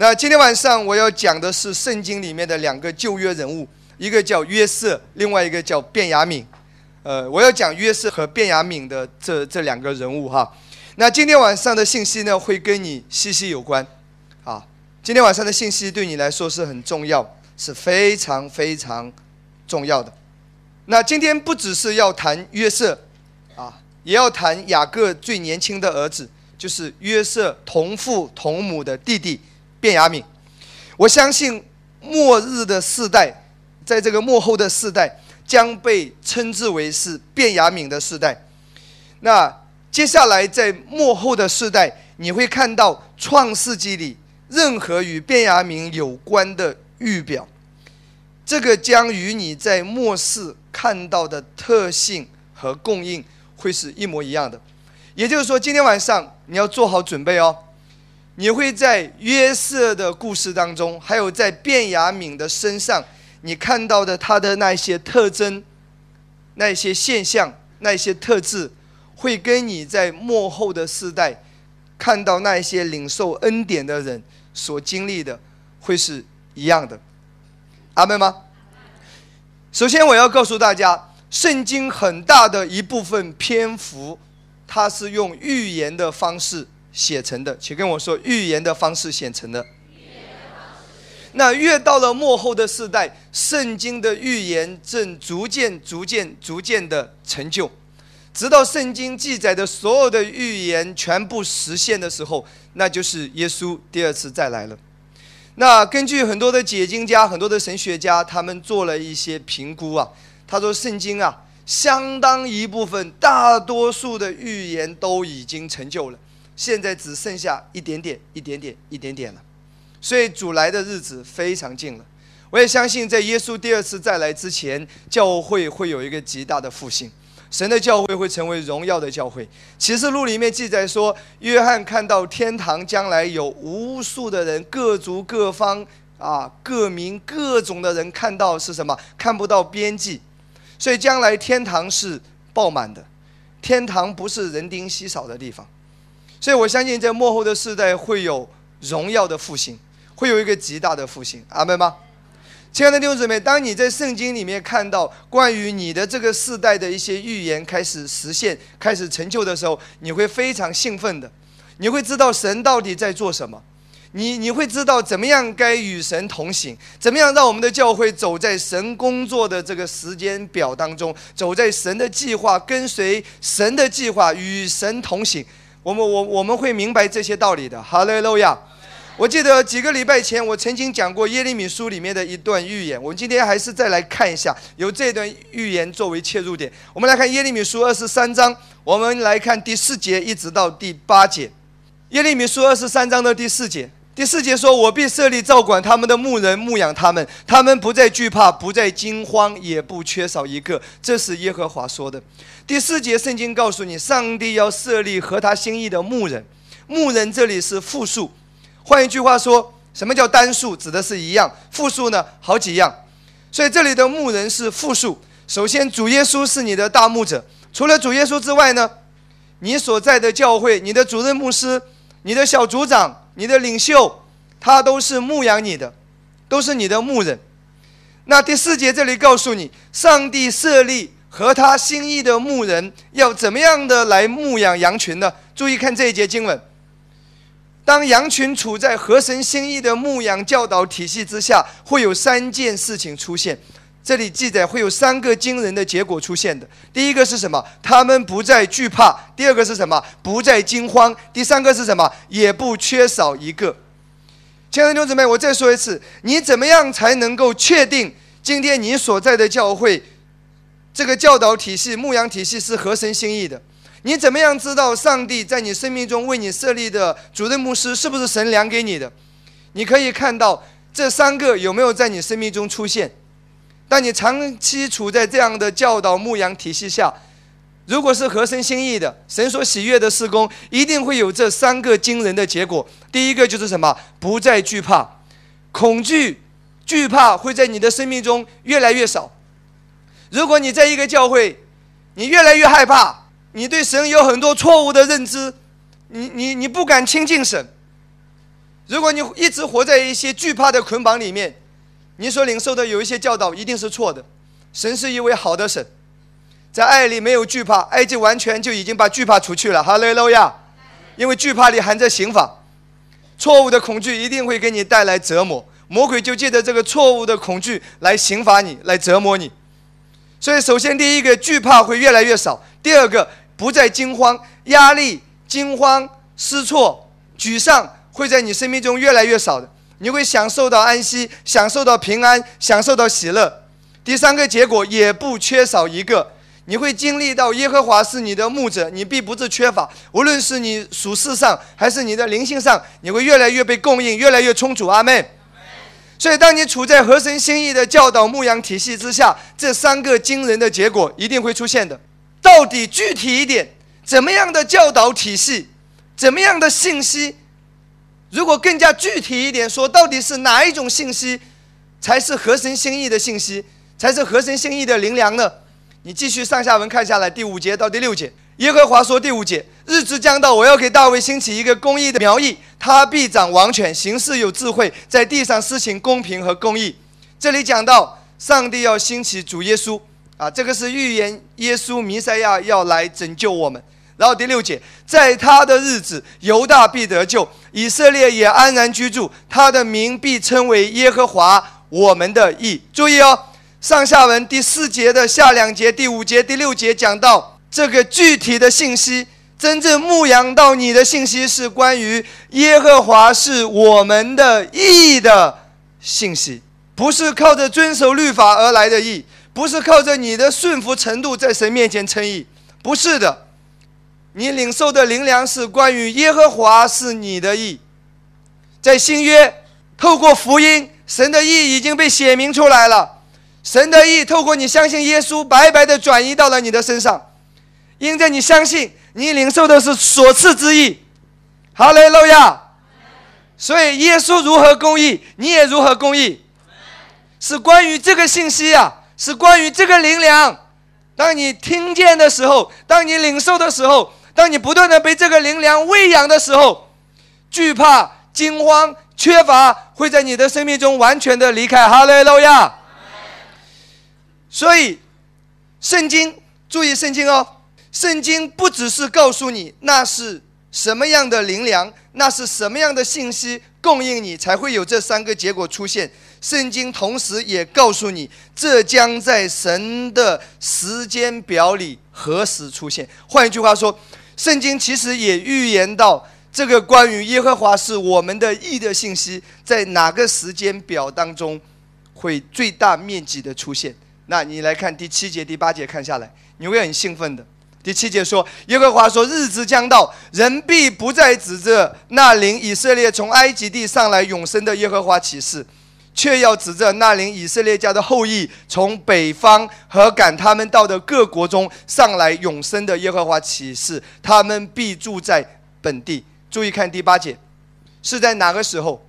那今天晚上我要讲的是圣经里面的两个旧约人物，一个叫约瑟，另外一个叫卞雅敏。呃，我要讲约瑟和卞雅敏的这这两个人物哈。那今天晚上的信息呢，会跟你息息有关，啊，今天晚上的信息对你来说是很重要，是非常非常重要的。那今天不只是要谈约瑟，啊，也要谈雅各最年轻的儿子，就是约瑟同父同母的弟弟变雅敏。我相信末日的世代，在这个幕后的世代。将被称之为是变雅敏的世代。那接下来在幕后的世代，你会看到创世纪里任何与变雅敏有关的预表，这个将与你在末世看到的特性和供应会是一模一样的。也就是说，今天晚上你要做好准备哦，你会在约瑟的故事当中，还有在卞雅敏的身上。你看到的他的那些特征、那些现象、那些特质，会跟你在幕后的世代看到那些领受恩典的人所经历的，会是一样的。阿门吗？首先，我要告诉大家，圣经很大的一部分篇幅，它是用预言的方式写成的。请跟我说，预言的方式写成的。那越到了末后的世代，圣经的预言正逐渐、逐渐、逐渐的成就，直到圣经记载的所有的预言全部实现的时候，那就是耶稣第二次再来了。那根据很多的解经家、很多的神学家，他们做了一些评估啊，他说圣经啊，相当一部分、大多数的预言都已经成就了，现在只剩下一点点、一点点、一点点了。所以主来的日子非常近了，我也相信在耶稣第二次再来之前，教会会有一个极大的复兴，神的教会会成为荣耀的教会。启示录里面记载说，约翰看到天堂将来有无数的人，各族各方啊，各民各种的人看到是什么？看不到边际，所以将来天堂是爆满的，天堂不是人丁稀少的地方，所以我相信在幕后的世代会有荣耀的复兴。会有一个极大的复兴，阿门吗？亲爱的弟兄姊妹，当你在圣经里面看到关于你的这个世代的一些预言开始实现、开始成就的时候，你会非常兴奋的。你会知道神到底在做什么，你你会知道怎么样该与神同行，怎么样让我们的教会走在神工作的这个时间表当中，走在神的计划，跟随神的计划，与神同行。我们我我们会明白这些道理的。哈利路亚。我记得几个礼拜前，我曾经讲过耶利米书里面的一段预言。我们今天还是再来看一下，由这段预言作为切入点。我们来看耶利米书二十三章，我们来看第四节一直到第八节。耶利米书二十三章的第四节，第四节说：“我必设立照管他们的牧人，牧养他们，他们不再惧怕，不再惊慌，也不缺少一个。”这是耶和华说的。第四节圣经告诉你，上帝要设立合他心意的牧人。牧人这里是复数。换一句话说，什么叫单数？指的是一样，复数呢，好几样。所以这里的牧人是复数。首先，主耶稣是你的大牧者。除了主耶稣之外呢，你所在的教会、你的主任牧师、你的小组长、你的领袖，他都是牧养你的，都是你的牧人。那第四节这里告诉你，上帝设立和他心意的牧人要怎么样的来牧养羊群呢？注意看这一节经文。当羊群处在合神心意的牧养教导体系之下，会有三件事情出现。这里记载会有三个惊人的结果出现的。第一个是什么？他们不再惧怕。第二个是什么？不再惊慌。第三个是什么？也不缺少一个。亲爱的弟兄姊妹，我再说一次：你怎么样才能够确定今天你所在的教会这个教导体系、牧羊体系是合神心意的？你怎么样知道上帝在你生命中为你设立的主任牧师是不是神量给你的？你可以看到这三个有没有在你生命中出现。当你长期处在这样的教导牧羊体系下，如果是合神心意的、神所喜悦的施工，一定会有这三个惊人的结果。第一个就是什么？不再惧怕，恐惧、惧怕会在你的生命中越来越少。如果你在一个教会，你越来越害怕。你对神有很多错误的认知，你你你不敢亲近神。如果你一直活在一些惧怕的捆绑里面，你所领受的有一些教导一定是错的。神是一位好的神，在爱里没有惧怕，埃及完全就已经把惧怕除去了。哈利路亚！因为惧怕里含着刑法，错误的恐惧一定会给你带来折磨，魔鬼就借着这个错误的恐惧来刑罚你，来折磨你。所以，首先第一个惧怕会越来越少；第二个不再惊慌、压力、惊慌、失措、沮丧。会在你生命中越来越少的，你会享受到安息，享受到平安，享受到喜乐。第三个结果也不缺少一个，你会经历到耶和华是你的牧者，你必不致缺乏。无论是你属世上还是你的灵性上，你会越来越被供应，越来越充足。阿门。所以，当你处在合神心意的教导牧羊体系之下，这三个惊人的结果一定会出现的。到底具体一点，怎么样的教导体系，怎么样的信息？如果更加具体一点说，到底是哪一种信息，才是合神心意的信息，才是合神心意的灵粮呢？你继续上下文看下来，第五节到第六节，耶和华说：“第五节，日子将到，我要给大卫兴起一个公义的苗裔，他必掌王权，行事有智慧，在地上施行公平和公义。”这里讲到上帝要兴起主耶稣啊，这个是预言耶稣弥赛亚要来拯救我们。然后第六节，在他的日子，犹大必得救，以色列也安然居住，他的名必称为耶和华我们的义。注意哦，上下文第四节的下两节，第五节、第六节讲到这个具体的信息，真正牧养到你的信息是关于耶和华是我们的义的信息，不是靠着遵守律法而来的义，不是靠着你的顺服程度在神面前称义，不是的。你领受的灵粮是关于耶和华是你的意，在新约透过福音，神的意已经被写明出来了。神的意透过你相信耶稣，白白的转移到了你的身上。因着你相信，你领受的是所赐之意。哈利路亚！所以耶稣如何公义，你也如何公义，是关于这个信息啊，是关于这个灵粮。当你听见的时候，当你领受的时候。当你不断的被这个灵粮喂养的时候，惧怕、惊慌、缺乏会在你的生命中完全的离开。哈利路亚。所以，圣经注意圣经哦，圣经不只是告诉你那是什么样的灵粮，那是什么样的信息供应你才会有这三个结果出现。圣经同时也告诉你，这将在神的时间表里何时出现。换一句话说。圣经其实也预言到，这个关于耶和华是我们的义的信息，在哪个时间表当中会最大面积的出现？那你来看第七节、第八节，看下来你会很兴奋的。第七节说，耶和华说：“日子将到，人必不再指着那领以色列从埃及地上来永生的耶和华起誓。”却要指着那领以色列家的后裔从北方和赶他们到的各国中上来永生的耶和华起誓，他们必住在本地。注意看第八节，是在哪个时候？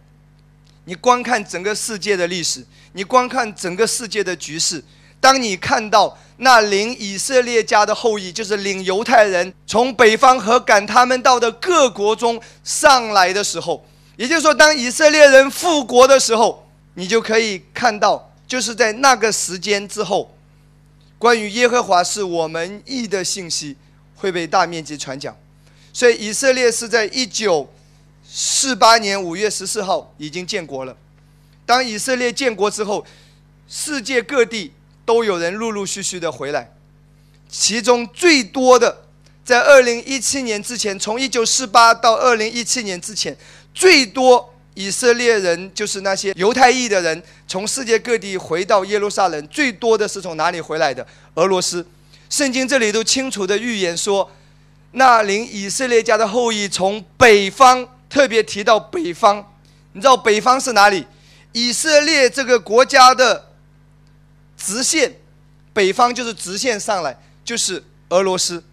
你观看整个世界的历史，你观看整个世界的局势。当你看到那领以色列家的后裔，就是领犹太人从北方和赶他们到的各国中上来的时候，也就是说，当以色列人复国的时候。你就可以看到，就是在那个时间之后，关于耶和华是我们义的信息会被大面积传讲。所以以色列是在一九四八年五月十四号已经建国了。当以色列建国之后，世界各地都有人陆陆续续的回来，其中最多的，在二零一七年之前，从一九四八到二零一七年之前，最多。以色列人就是那些犹太裔的人，从世界各地回到耶路撒冷，最多的是从哪里回来的？俄罗斯。圣经这里都清楚的预言说，那领以色列家的后裔从北方，特别提到北方。你知道北方是哪里？以色列这个国家的直线，北方就是直线上来，就是俄罗斯。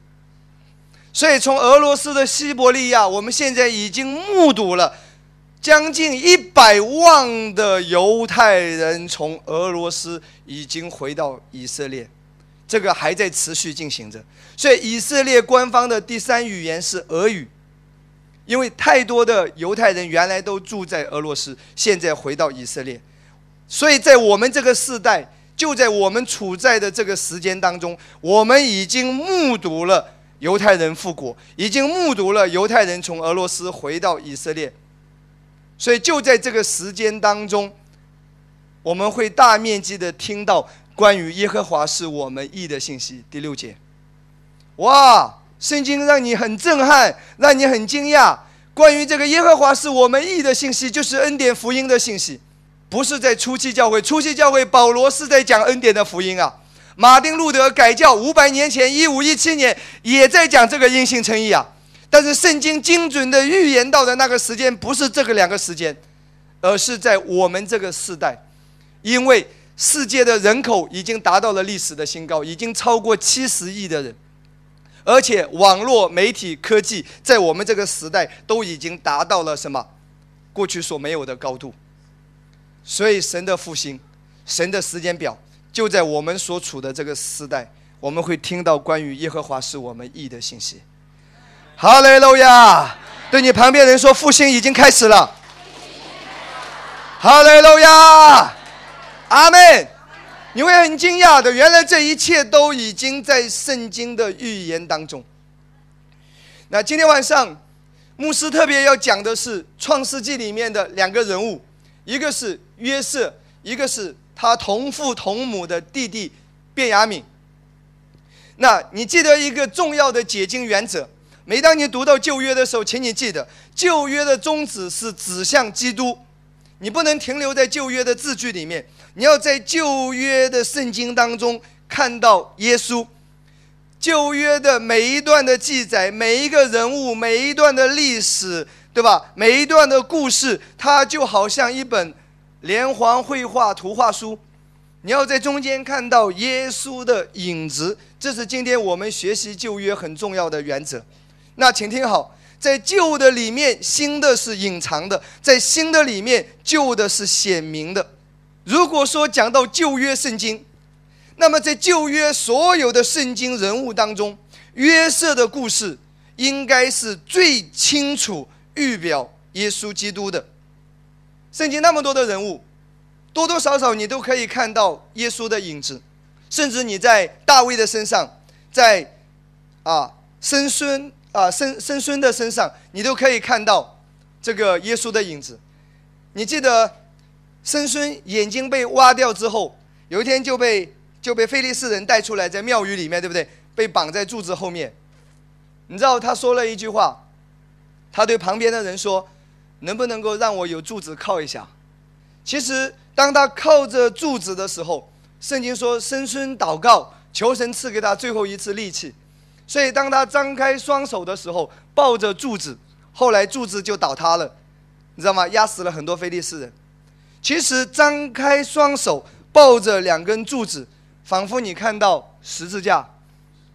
所以从俄罗斯的西伯利亚，我们现在已经目睹了。将近一百万的犹太人从俄罗斯已经回到以色列，这个还在持续进行着。所以以色列官方的第三语言是俄语，因为太多的犹太人原来都住在俄罗斯，现在回到以色列，所以在我们这个时代，就在我们处在的这个时间当中，我们已经目睹了犹太人复国，已经目睹了犹太人从俄罗斯回到以色列，所以就在这个时间当中，我们会大面积的听到关于耶和华是我们义的信息。第六节，哇！圣经让你很震撼，让你很惊讶。关于这个耶和华是我们义的信息，就是恩典福音的信息，不是在初期教会。初期教会保罗是在讲恩典的福音啊。马丁路德改教五百年前，一五一七年也在讲这个因信称义啊。但是圣经精准的预言到的那个时间，不是这个两个时间，而是在我们这个时代，因为世界的人口已经达到了历史的新高，已经超过七十亿的人。而且网络媒体科技在我们这个时代都已经达到了什么过去所没有的高度，所以神的复兴，神的时间表就在我们所处的这个时代，我们会听到关于耶和华是我们义的信息。哈利路亚！对你旁边人说，复兴已经开始了。哈利路亚！阿门。你会很惊讶的，原来这一切都已经在圣经的预言当中。那今天晚上，牧师特别要讲的是《创世纪》里面的两个人物，一个是约瑟，一个是他同父同母的弟弟卞雅敏。那你记得一个重要的解经原则：每当你读到旧约的时候，请你记得，旧约的宗旨是指向基督，你不能停留在旧约的字句里面。你要在旧约的圣经当中看到耶稣，旧约的每一段的记载，每一个人物，每一段的历史，对吧？每一段的故事，它就好像一本连环绘画图画书。你要在中间看到耶稣的影子，这是今天我们学习旧约很重要的原则。那请听好，在旧的里面，新的是隐藏的；在新的里面，旧的是显明的。如果说讲到旧约圣经，那么在旧约所有的圣经人物当中，约瑟的故事应该是最清楚预表耶稣基督的。圣经那么多的人物，多多少少你都可以看到耶稣的影子，甚至你在大卫的身上，在啊孙孙啊生生孙的身上，你都可以看到这个耶稣的影子。你记得？生孙眼睛被挖掉之后，有一天就被就被菲利斯人带出来，在庙宇里面，对不对？被绑在柱子后面。你知道他说了一句话，他对旁边的人说：“能不能够让我有柱子靠一下？”其实当他靠着柱子的时候，圣经说生孙祷告，求神赐给他最后一次力气。所以当他张开双手的时候，抱着柱子，后来柱子就倒塌了，你知道吗？压死了很多菲利士人。其实张开双手抱着两根柱子，仿佛你看到十字架，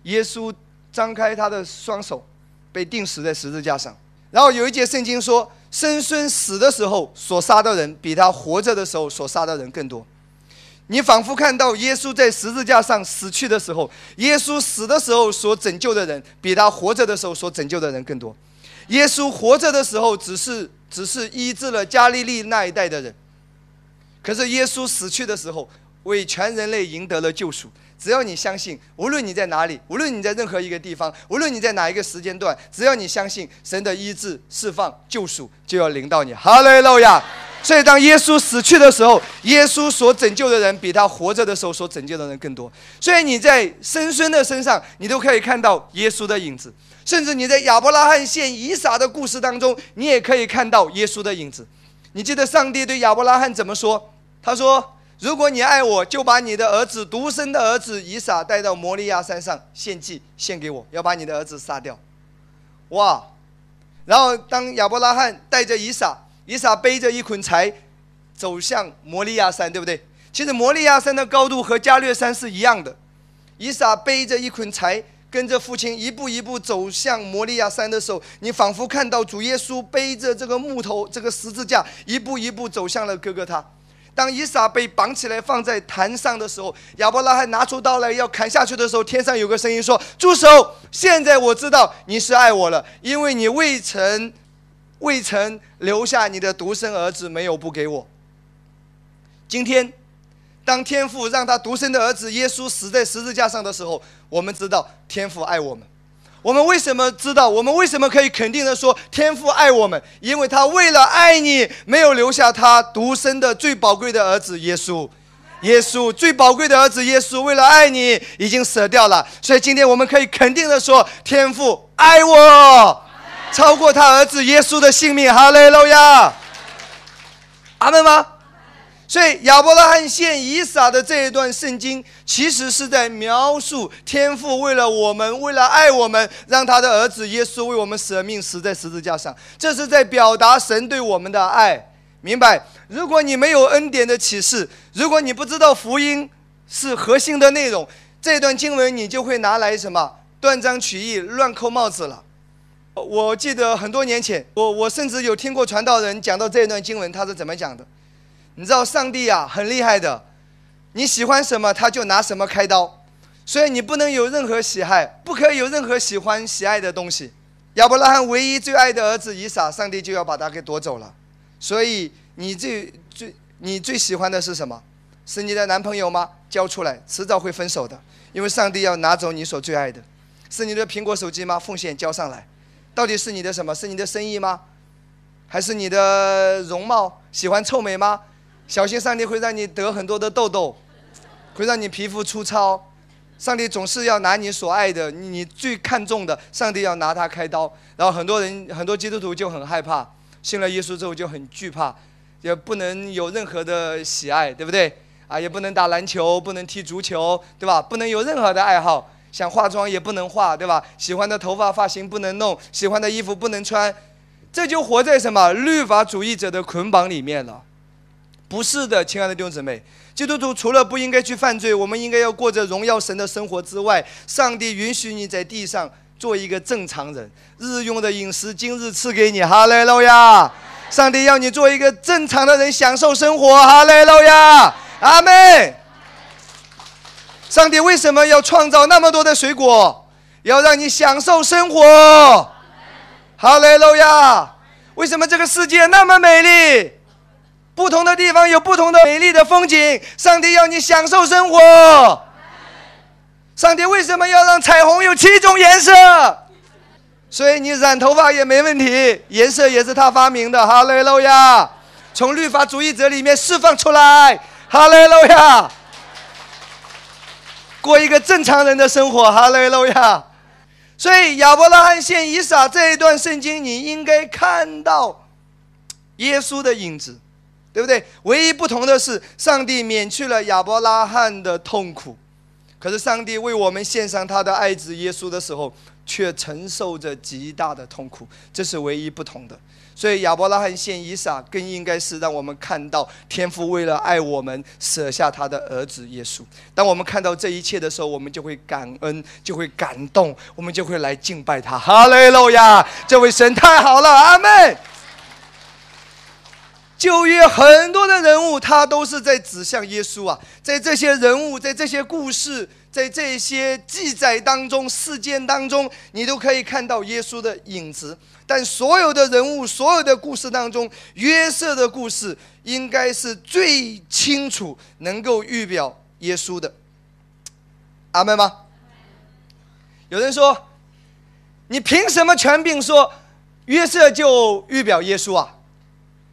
耶稣张开他的双手，被钉死在十字架上。然后有一节圣经说，生孙死的时候所杀的人，比他活着的时候所杀的人更多。你仿佛看到耶稣在十字架上死去的时候，耶稣死的时候所拯救的人，比他活着的时候所拯救的人更多。耶稣活着的时候，只是只是医治了加利利那一代的人。可是耶稣死去的时候，为全人类赢得了救赎。只要你相信，无论你在哪里，无论你在任何一个地方，无论你在哪一个时间段，只要你相信神的医治、释放、救赎，就要临到你。哈利路亚！所以当耶稣死去的时候，耶稣所拯救的人比他活着的时候所拯救的人更多。所以你在生孙的身上，你都可以看到耶稣的影子；甚至你在亚伯拉罕献以撒的故事当中，你也可以看到耶稣的影子。你记得上帝对亚伯拉罕怎么说？他说：“如果你爱我，就把你的儿子独生的儿子以撒带到摩利亚山上献祭，献给我，要把你的儿子杀掉。”哇！然后当亚伯拉罕带着以撒，以撒背着一捆柴，走向摩利亚山，对不对？其实摩利亚山的高度和加略山是一样的。以撒背着一捆柴，跟着父亲一步一步走向摩利亚山的时候，你仿佛看到主耶稣背着这个木头、这个十字架，一步一步走向了哥哥他。当伊撒被绑起来放在坛上的时候，亚伯拉罕拿出刀来要砍下去的时候，天上有个声音说：“住手！现在我知道你是爱我了，因为你未曾未曾留下你的独生儿子，没有不给我。今天，当天父让他独生的儿子耶稣死在十字架上的时候，我们知道天父爱我们。我们为什么知道？我们为什么可以肯定的说天父爱我们？因为他为了爱你，没有留下他独生的最宝贵的儿子耶稣。耶稣最宝贵的儿子耶稣，为了爱你，已经舍掉了。所以今天我们可以肯定的说，天父爱我，超过他儿子耶稣的性命。哈利路亚，阿门吗？所以亚伯拉罕献以撒的这一段圣经，其实是在描述天父为了我们，为了爱我们，让他的儿子耶稣为我们舍命，死在十字架上。这是在表达神对我们的爱。明白？如果你没有恩典的启示，如果你不知道福音是核心的内容，这段经文你就会拿来什么断章取义、乱扣帽子了。我记得很多年前，我我甚至有听过传道人讲到这一段经文，他是怎么讲的？你知道上帝啊很厉害的，你喜欢什么他就拿什么开刀，所以你不能有任何喜爱，不可以有任何喜欢喜爱的东西。亚伯拉罕唯一最爱的儿子以撒，上帝就要把他给夺走了。所以你最最你最喜欢的是什么？是你的男朋友吗？交出来，迟早会分手的，因为上帝要拿走你所最爱的。是你的苹果手机吗？奉献交上来。到底是你的什么？是你的生意吗？还是你的容貌？喜欢臭美吗？小心上帝会让你得很多的痘痘，会让你皮肤粗糙。上帝总是要拿你所爱的，你最看重的，上帝要拿他开刀。然后很多人很多基督徒就很害怕。信了耶稣之后就很惧怕，也不能有任何的喜爱，对不对？啊，也不能打篮球，不能踢足球，对吧？不能有任何的爱好，想化妆也不能化，对吧？喜欢的头发发型不能弄，喜欢的衣服不能穿，这就活在什么律法主义者的捆绑里面了？不是的，亲爱的弟兄姊妹，基督徒除了不应该去犯罪，我们应该要过着荣耀神的生活之外，上帝允许你在地上。做一个正常人，日用的饮食今日赐给你，哈雷路亚！上帝要你做一个正常的人，享受生活，哈雷路亚！阿门。上帝为什么要创造那么多的水果？要让你享受生活，哈雷路亚！为什么这个世界那么美丽？不同的地方有不同的美丽的风景，上帝要你享受生活。上帝为什么要让彩虹有七种颜色？所以你染头发也没问题，颜色也是他发明的。哈雷路亚！从律法主义者里面释放出来。哈雷路亚！过一个正常人的生活。哈利路亚！所以亚伯拉罕献以撒这一段圣经，你应该看到耶稣的影子，对不对？唯一不同的是，上帝免去了亚伯拉罕的痛苦。可是上帝为我们献上他的爱子耶稣的时候，却承受着极大的痛苦，这是唯一不同的。所以亚伯拉罕献以撒，更应该是让我们看到天父为了爱我们，舍下他的儿子耶稣。当我们看到这一切的时候，我们就会感恩，就会感动，我们就会来敬拜他。哈利路亚！这位神太好了，阿门。旧约很多的人物，他都是在指向耶稣啊！在这些人物，在这些故事，在这些记载当中、事件当中，你都可以看到耶稣的影子。但所有的人物、所有的故事当中，约瑟的故事应该是最清楚能够预表耶稣的。阿门吗？有人说：“你凭什么权柄说约瑟就预表耶稣啊？”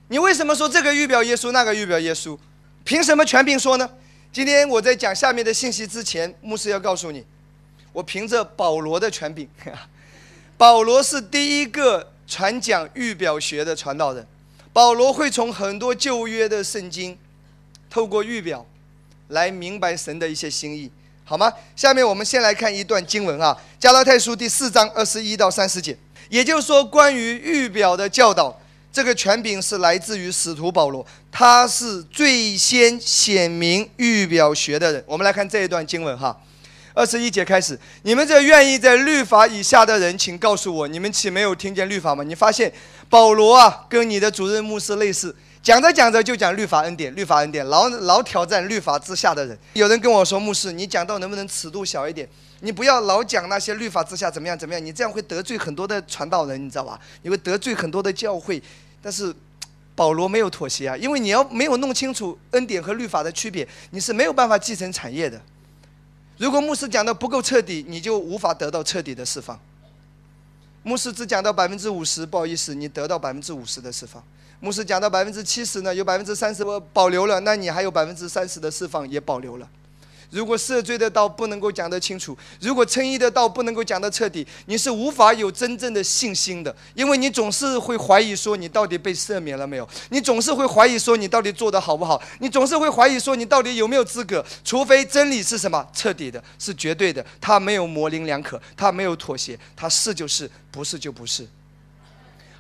你为什么说这个预表耶稣，那个预表耶稣？凭什么权柄说呢？今天我在讲下面的信息之前，牧师要告诉你，我凭着保罗的权柄。保罗是第一个传讲预表学的传道人。保罗会从很多旧约的圣经，透过预表，来明白神的一些心意，好吗？下面我们先来看一段经文啊，《加拉太书》第四章二十一到三十节，也就是说关于预表的教导。这个权柄是来自于使徒保罗，他是最先显明预表学的人。我们来看这一段经文哈，二十一节开始，你们这愿意在律法以下的人，请告诉我，你们岂没有听见律法吗？你发现保罗啊，跟你的主任牧师类似，讲着讲着就讲律法恩典，律法恩典，老老挑战律法之下的人。有人跟我说，牧师，你讲到能不能尺度小一点？你不要老讲那些律法之下怎么样怎么样，你这样会得罪很多的传道人，你知道吧？你会得罪很多的教会。但是保罗没有妥协啊，因为你要没有弄清楚恩典和律法的区别，你是没有办法继承产业的。如果牧师讲的不够彻底，你就无法得到彻底的释放。牧师只讲到百分之五十，不好意思，你得到百分之五十的释放。牧师讲到百分之七十呢，有百分之三十保留了，那你还有百分之三十的释放也保留了。如果赦罪的道不能够讲得清楚，如果称义的道不能够讲得彻底，你是无法有真正的信心的，因为你总是会怀疑说你到底被赦免了没有？你总是会怀疑说你到底做得好不好？你总是会怀疑说你到底有没有资格？除非真理是什么彻底的，是绝对的，它没有模棱两可，它没有妥协，它是就是，不是就不是。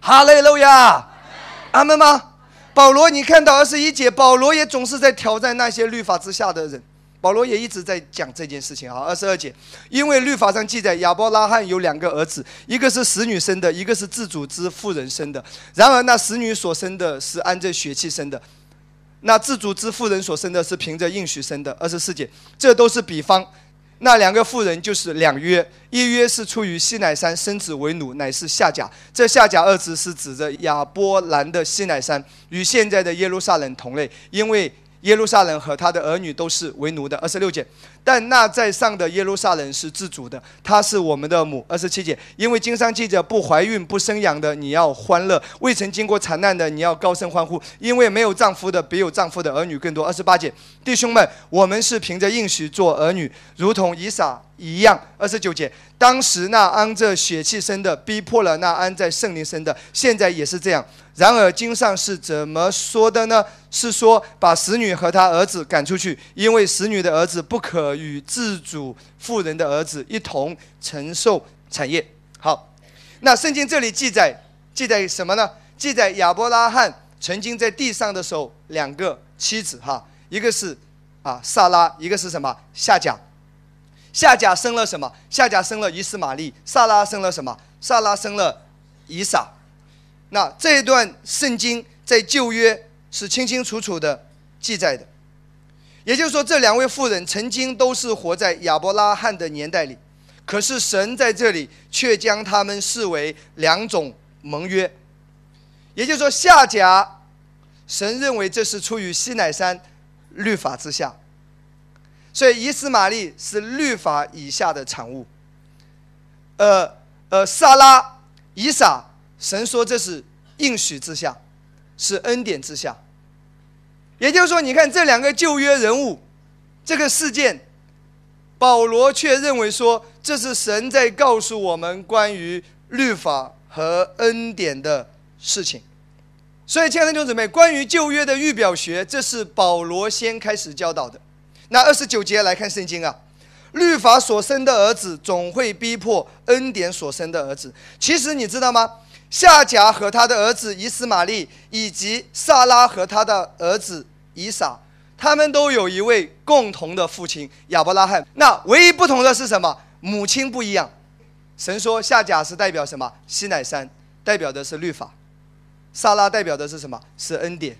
哈利路亚，阿门吗？保罗，你看到二十一节，保罗也总是在挑战那些律法之下的人。保罗也一直在讲这件事情啊，二十二节，因为律法上记载亚伯拉罕有两个儿子，一个是使女生的，一个是自主之妇人生的。然而那使女所生的是按着血气生的，那自主之妇人所生的是凭着应许生的。二十四节，这都是比方，那两个妇人就是两约，一约是出于西乃山生子为奴，乃是夏甲。这夏甲二字是指着亚波兰的西乃山，与现在的耶路撒冷同类，因为。耶路撒冷和他的儿女都是为奴的，二十六节。但那在上的耶路撒冷是自主的，她是我们的母，二十七节。因为经上记着，不怀孕不生养的你要欢乐，未曾经过惨难的你要高声欢呼，因为没有丈夫的比有丈夫的儿女更多。二十八节，弟兄们，我们是凭着应许做儿女，如同以撒一样。二十九节，当时那安着血气生的，逼迫了那安在圣灵生的，现在也是这样。然而经上是怎么说的呢？是说把使女和她儿子赶出去，因为使女的儿子不可与自主妇人的儿子一同承受产业。好，那圣经这里记载记载什么呢？记载亚伯拉罕曾经在地上的时候，两个妻子哈，一个是啊萨拉，一个是什么夏甲。夏甲生了什么？夏甲生了以斯玛利。萨拉生了什么？萨拉生了以撒。那这一段圣经在旧约是清清楚楚的记载的，也就是说，这两位妇人曾经都是活在亚伯拉罕的年代里，可是神在这里却将他们视为两种盟约，也就是说，夏甲，神认为这是出于西乃山律法之下，所以以斯玛利是律法以下的产物，呃呃，萨拉、以撒。神说这是应许之下，是恩典之下。也就是说，你看这两个旧约人物，这个事件，保罗却认为说这是神在告诉我们关于律法和恩典的事情。所以，亲爱的弟兄姊妹，关于旧约的预表学，这是保罗先开始教导的。那二十九节来看圣经啊，律法所生的儿子总会逼迫恩典所生的儿子。其实你知道吗？夏甲和他的儿子以斯玛利，以及萨拉和他的儿子以撒，他们都有一位共同的父亲亚伯拉罕。那唯一不同的是什么？母亲不一样。神说夏甲是代表什么？西乃山，代表的是律法；萨拉代表的是什么？是恩典，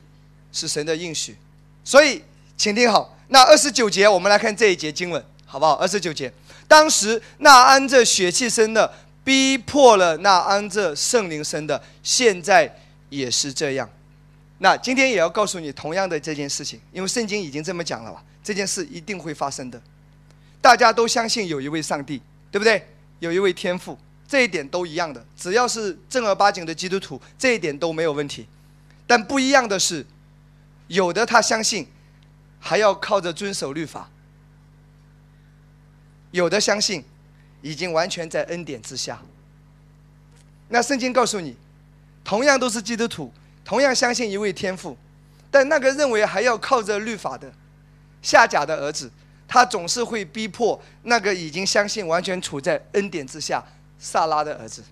是神的应许。所以，请听好。那二十九节，我们来看这一节经文，好不好？二十九节，当时那安着血气生的。逼迫了那安着圣灵生的，现在也是这样。那今天也要告诉你同样的这件事情，因为圣经已经这么讲了吧？这件事一定会发生的。大家都相信有一位上帝，对不对？有一位天父，这一点都一样的。只要是正儿八经的基督徒，这一点都没有问题。但不一样的是，有的他相信，还要靠着遵守律法；有的相信。已经完全在恩典之下。那圣经告诉你，同样都是基督徒，同样相信一位天父，但那个认为还要靠着律法的夏甲的儿子，他总是会逼迫那个已经相信完全处在恩典之下萨拉的儿子。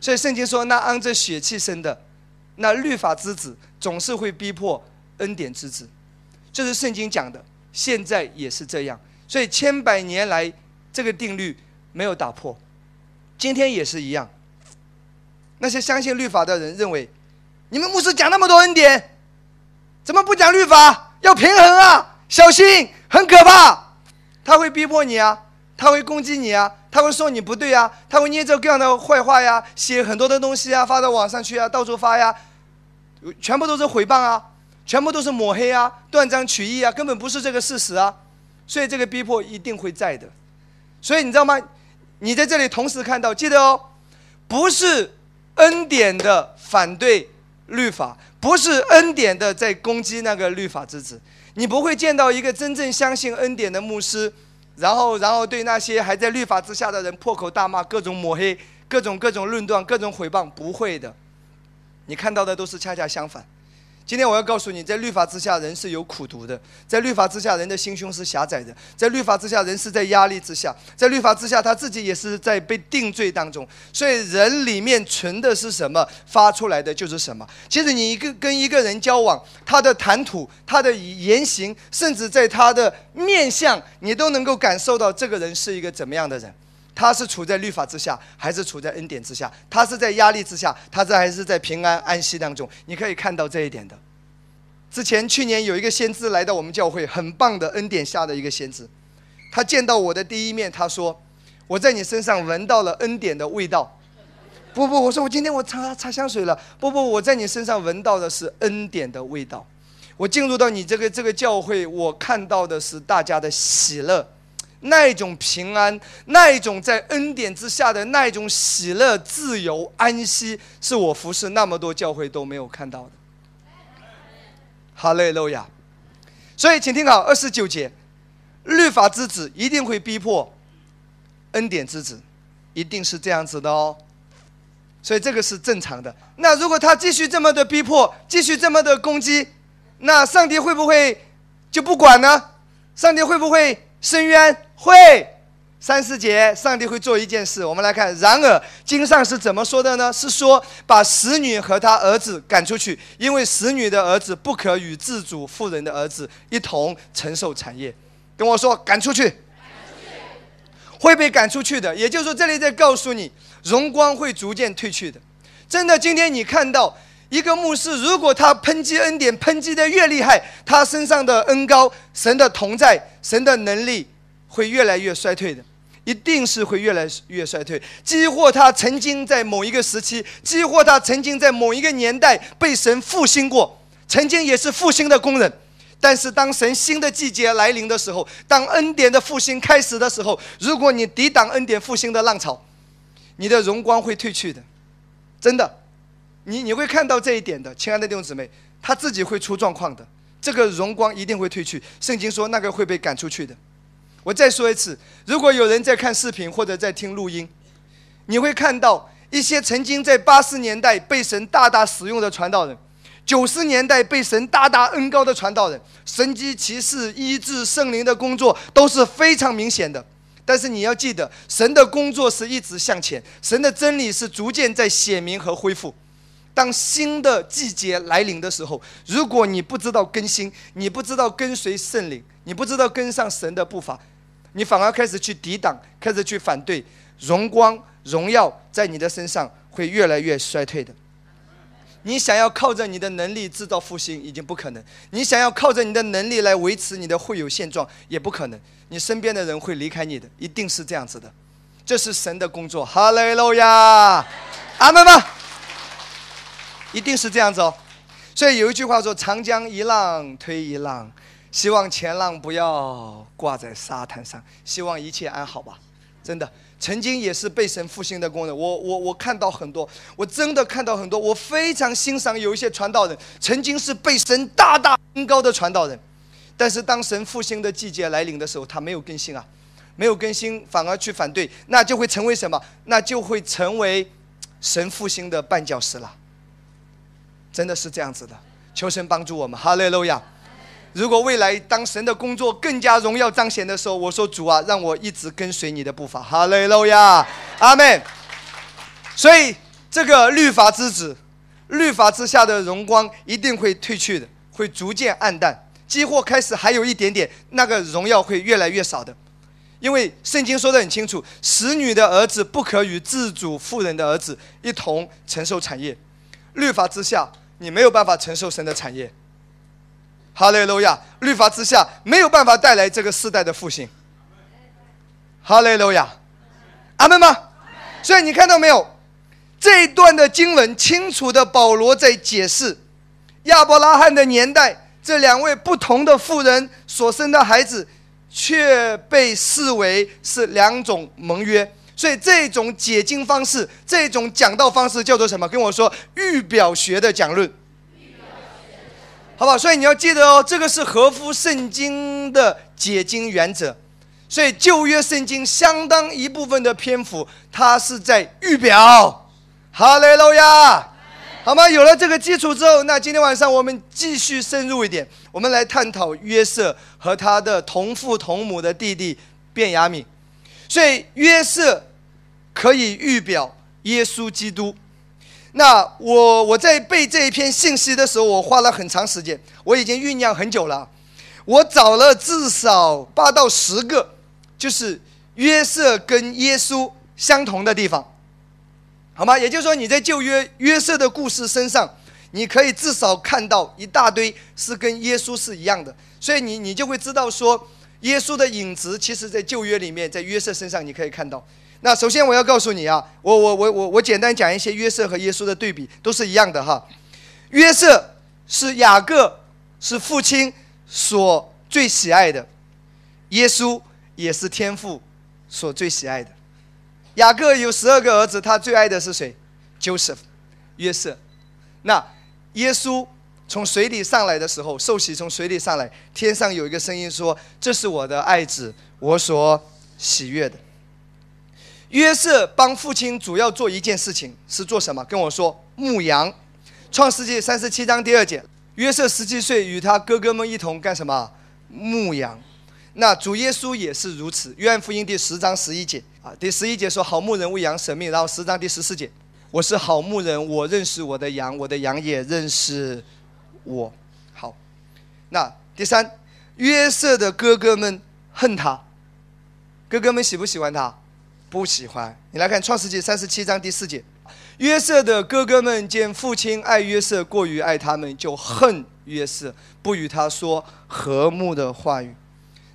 所以圣经说，那按着血气生的，那律法之子总是会逼迫恩典之子，这是圣经讲的，现在也是这样。所以千百年来这个定律没有打破，今天也是一样。那些相信律法的人认为，你们牧师讲那么多恩典，怎么不讲律法？要平衡啊，小心，很可怕，他会逼迫你啊，他会攻击你啊，他会说你不对啊，他会捏着各样的坏话呀，写很多的东西啊，发到网上去啊，到处发呀，全部都是诽谤啊，全部都是抹黑啊，断章取义啊，根本不是这个事实啊，所以这个逼迫一定会在的，所以你知道吗？你在这里同时看到，记得哦，不是恩典的反对律法。不是恩典的在攻击那个律法之子，你不会见到一个真正相信恩典的牧师，然后然后对那些还在律法之下的人破口大骂，各种抹黑，各种各种论断，各种诽谤，不会的，你看到的都是恰恰相反。今天我要告诉你，在律法之下，人是有苦毒的；在律法之下，人的心胸是狭窄的；在律法之下，人是在压力之下；在律法之下，他自己也是在被定罪当中。所以，人里面存的是什么，发出来的就是什么。其实，你一个跟一个人交往，他的谈吐、他的言行，甚至在他的面相，你都能够感受到这个人是一个怎么样的人。他是处在律法之下，还是处在恩典之下？他是在压力之下，他这还是在平安安息当中？你可以看到这一点的。之前去年有一个先知来到我们教会，很棒的恩典下的一个先知。他见到我的第一面，他说：“我在你身上闻到了恩典的味道。”不不，我说我今天我擦擦香水了。不不，我在你身上闻到的是恩典的味道。我进入到你这个这个教会，我看到的是大家的喜乐。那一种平安，那一种在恩典之下的那一种喜乐、自由、安息，是我服侍那么多教会都没有看到的。哈利路亚！所以，请听好，二十九节，律法之子一定会逼迫恩典之子，一定是这样子的哦。所以，这个是正常的。那如果他继续这么的逼迫，继续这么的攻击，那上帝会不会就不管呢？上帝会不会伸冤？会，三四节，上帝会做一件事。我们来看，然而经上是怎么说的呢？是说把使女和她儿子赶出去，因为使女的儿子不可与自主妇人的儿子一同承受产业。跟我说，赶出去，会被赶出去的。也就是说，这里在告诉你，荣光会逐渐褪去的。真的，今天你看到一个牧师，如果他抨击恩典抨击的越厉害，他身上的恩高、神的同在、神的能力。会越来越衰退的，一定是会越来越衰退。激活他曾经在某一个时期，激活他曾经在某一个年代被神复兴过，曾经也是复兴的工人。但是当神新的季节来临的时候，当恩典的复兴开始的时候，如果你抵挡恩典复兴的浪潮，你的荣光会褪去的。真的，你你会看到这一点的，亲爱的弟兄姊妹，他自己会出状况的。这个荣光一定会褪去。圣经说那个会被赶出去的。我再说一次，如果有人在看视频或者在听录音，你会看到一些曾经在八十年代被神大大使用的传道人，九十年代被神大大恩高的传道人，神机骑士医治圣灵的工作都是非常明显的。但是你要记得，神的工作是一直向前，神的真理是逐渐在显明和恢复。当新的季节来临的时候，如果你不知道更新，你不知道跟随圣灵，你不知道跟上神的步伐。你反而开始去抵挡，开始去反对，荣光、荣耀在你的身上会越来越衰退的。你想要靠着你的能力制造复兴，已经不可能；你想要靠着你的能力来维持你的会有现状，也不可能。你身边的人会离开你的，一定是这样子的。这是神的工作，哈利路亚，阿门吧？一定是这样子哦。所以有一句话说：“长江一浪推一浪。”希望前浪不要挂在沙滩上，希望一切安好吧。真的，曾经也是被神复兴的工人。我我我看到很多，我真的看到很多。我非常欣赏有一些传道人，曾经是被神大大恩高的传道人，但是当神复兴的季节来临的时候，他没有更新啊，没有更新，反而去反对，那就会成为什么？那就会成为神复兴的绊脚石了。真的是这样子的，求神帮助我们，哈利路亚。如果未来当神的工作更加荣耀彰显的时候，我说主啊，让我一直跟随你的步伐。哈利路亚，阿门。所以这个律法之子，律法之下的荣光一定会褪去的，会逐渐暗淡。几乎开始还有一点点，那个荣耀会越来越少的。因为圣经说的很清楚，使女的儿子不可与自主妇人的儿子一同承受产业。律法之下，你没有办法承受神的产业。哈利路亚！律法之下没有办法带来这个世代的复兴。哈利路亚！阿门吗？所以你看到没有？这一段的经文清楚的，保罗在解释亚伯拉罕的年代，这两位不同的妇人所生的孩子。却被视为是两种盟约，所以这种解经方式，这种讲道方式叫做什么？跟我说预表学的讲论，好不好？所以你要记得哦，这个是合乎圣经的解经原则。所以旧约圣经相当一部分的篇幅，它是在预表。哈雷路亚。好吗？有了这个基础之后，那今天晚上我们继续深入一点，我们来探讨约瑟和他的同父同母的弟弟卞雅敏。所以约瑟可以预表耶稣基督。那我我在背这一篇信息的时候，我花了很长时间，我已经酝酿很久了。我找了至少八到十个，就是约瑟跟耶稣相同的地方。好吗？也就是说，你在旧约约瑟的故事身上，你可以至少看到一大堆是跟耶稣是一样的，所以你你就会知道说，耶稣的影子其实在旧约里面，在约瑟身上你可以看到。那首先我要告诉你啊，我我我我我简单讲一些约瑟和耶稣的对比，都是一样的哈。约瑟是雅各是父亲所最喜爱的，耶稣也是天父所最喜爱的。雅各有十二个儿子，他最爱的是谁？Joseph，约瑟。那耶稣从水里上来的时候，受洗从水里上来，天上有一个声音说：“这是我的爱子，我所喜悦的。”约瑟帮父亲主要做一件事情是做什么？跟我说牧羊。创世纪三十七章第二节，约瑟十七岁，与他哥哥们一同干什么？牧羊。那主耶稣也是如此。约翰福音第十章十一节。啊，第十一节说好牧人为羊舍命，然后十章第十四节，我是好牧人，我认识我的羊，我的羊也认识我。好，那第三，约瑟的哥哥们恨他，哥哥们喜不喜欢他？不喜欢。你来看创世纪三十七章第四节，约瑟的哥哥们见父亲爱约瑟过于爱他们，就恨约瑟，不与他说和睦的话语。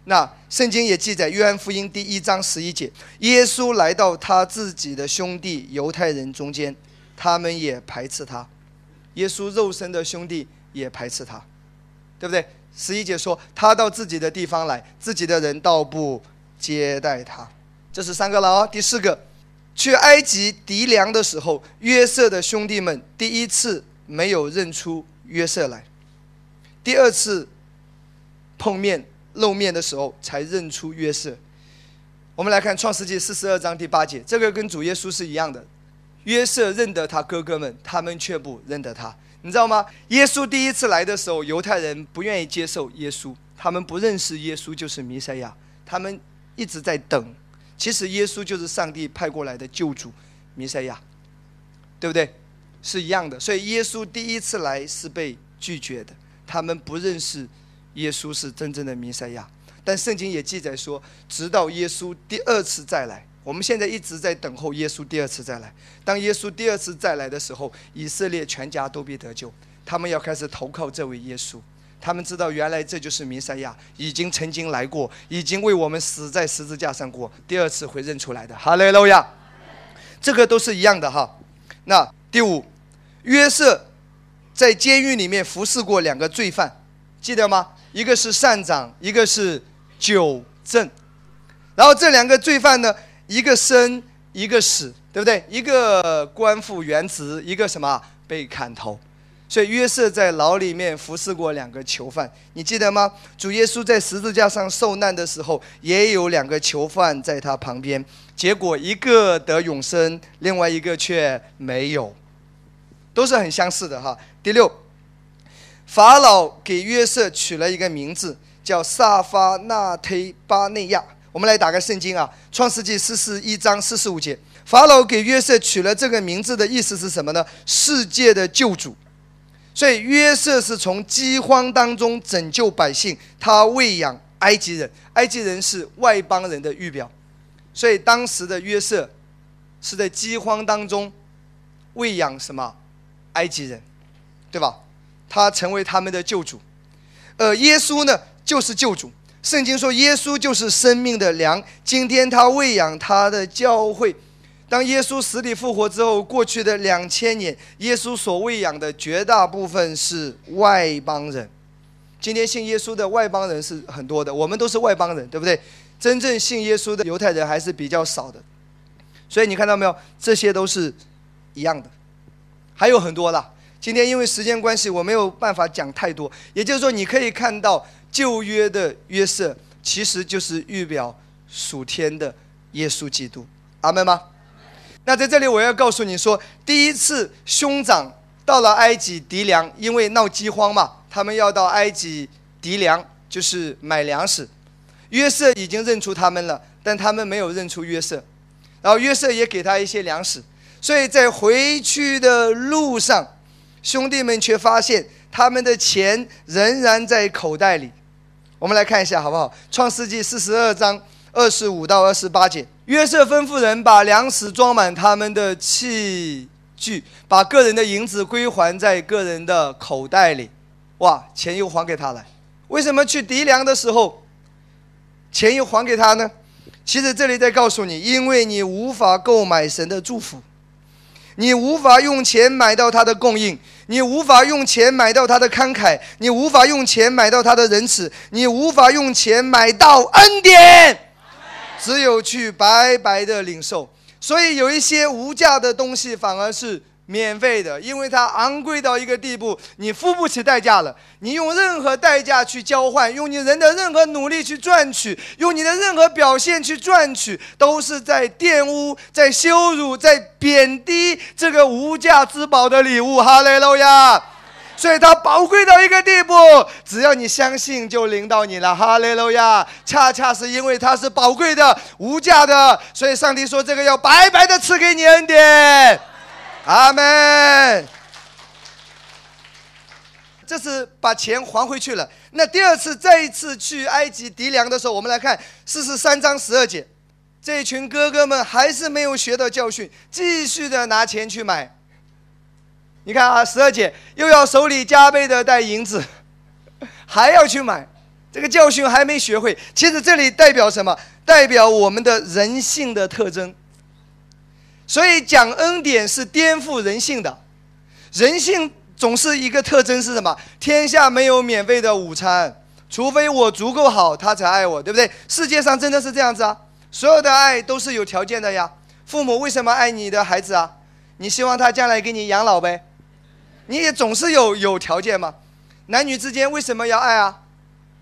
那圣经也记载，约翰福音第一章十一节，耶稣来到他自己的兄弟犹太人中间，他们也排斥他。耶稣肉身的兄弟也排斥他，对不对？十一节说，他到自己的地方来，自己的人倒不接待他。这是三个了哦。第四个，去埃及敌粮的时候，约瑟的兄弟们第一次没有认出约瑟来，第二次碰面。露面的时候才认出约瑟。我们来看创世纪四十二章第八节，这个跟主耶稣是一样的。约瑟认得他哥哥们，他们却不认得他。你知道吗？耶稣第一次来的时候，犹太人不愿意接受耶稣，他们不认识耶稣就是弥赛亚，他们一直在等。其实耶稣就是上帝派过来的救主，弥赛亚，对不对？是一样的。所以耶稣第一次来是被拒绝的，他们不认识。耶稣是真正的弥赛亚，但圣经也记载说，直到耶稣第二次再来，我们现在一直在等候耶稣第二次再来。当耶稣第二次再来的时候，以色列全家都必得救，他们要开始投靠这位耶稣。他们知道，原来这就是弥赛亚，已经曾经来过，已经为我们死在十字架上过，第二次会认出来的。哈雷路亚，这个都是一样的哈。那第五，约瑟在监狱里面服侍过两个罪犯，记得吗？一个是善长，一个是九正，然后这两个罪犯呢，一个生，一个死，对不对？一个官复原职，一个什么被砍头。所以约瑟在牢里面服侍过两个囚犯，你记得吗？主耶稣在十字架上受难的时候，也有两个囚犯在他旁边，结果一个得永生，另外一个却没有，都是很相似的哈。第六。法老给约瑟取了一个名字，叫萨发纳忒巴内亚。我们来打开圣经啊，《创世纪四十一章四十五节。法老给约瑟取了这个名字的意思是什么呢？世界的救主。所以约瑟是从饥荒当中拯救百姓，他喂养埃及人，埃及人是外邦人的预表，所以当时的约瑟是在饥荒当中喂养什么埃及人，对吧？他成为他们的救主，呃，耶稣呢就是救主。圣经说耶稣就是生命的粮，今天他喂养他的教会。当耶稣死里复活之后，过去的两千年，耶稣所喂养的绝大部分是外邦人。今天信耶稣的外邦人是很多的，我们都是外邦人，对不对？真正信耶稣的犹太人还是比较少的。所以你看到没有？这些都是一样的，还有很多啦。今天因为时间关系，我没有办法讲太多。也就是说，你可以看到旧约的约瑟，其实就是预表属天的耶稣基督。阿门吗？那在这里我要告诉你说，第一次兄长到了埃及籴粮，因为闹饥荒嘛，他们要到埃及籴粮，就是买粮食。约瑟已经认出他们了，但他们没有认出约瑟。然后约瑟也给他一些粮食，所以在回去的路上，兄弟们却发现他们的钱仍然在口袋里。我们来看一下好不好？创世纪四十二章二十五到二十八节。约瑟吩咐人把粮食装满他们的器具，把个人的银子归还在个人的口袋里。哇，钱又还给他了。为什么去敌粮的时候，钱又还给他呢？其实这里在告诉你，因为你无法购买神的祝福，你无法用钱买到他的供应，你无法用钱买到他的慷慨，你无法用钱买到他的仁慈，你无法用钱买到恩典。只有去白白的领受，所以有一些无价的东西反而是免费的，因为它昂贵到一个地步，你付不起代价了。你用任何代价去交换，用你人的任何努力去赚取，用你的任何表现去赚取，都是在玷污、在羞辱、在贬低这个无价之宝的礼物。哈利路亚。所以它宝贵到一个地步，只要你相信，就领到你了。哈利路亚！恰恰是因为它是宝贵的、无价的，所以上帝说这个要白白的赐给你恩典。阿门。这是把钱还回去了。那第二次再一次去埃及籴粮的时候，我们来看四十三章十二节，这群哥哥们还是没有学到教训，继续的拿钱去买。你看啊，十二姐又要手里加倍的带银子，还要去买，这个教训还没学会。其实这里代表什么？代表我们的人性的特征。所以讲恩典是颠覆人性的，人性总是一个特征是什么？天下没有免费的午餐，除非我足够好，他才爱我，对不对？世界上真的是这样子啊，所有的爱都是有条件的呀。父母为什么爱你的孩子啊？你希望他将来给你养老呗？你也总是有有条件嘛？男女之间为什么要爱啊？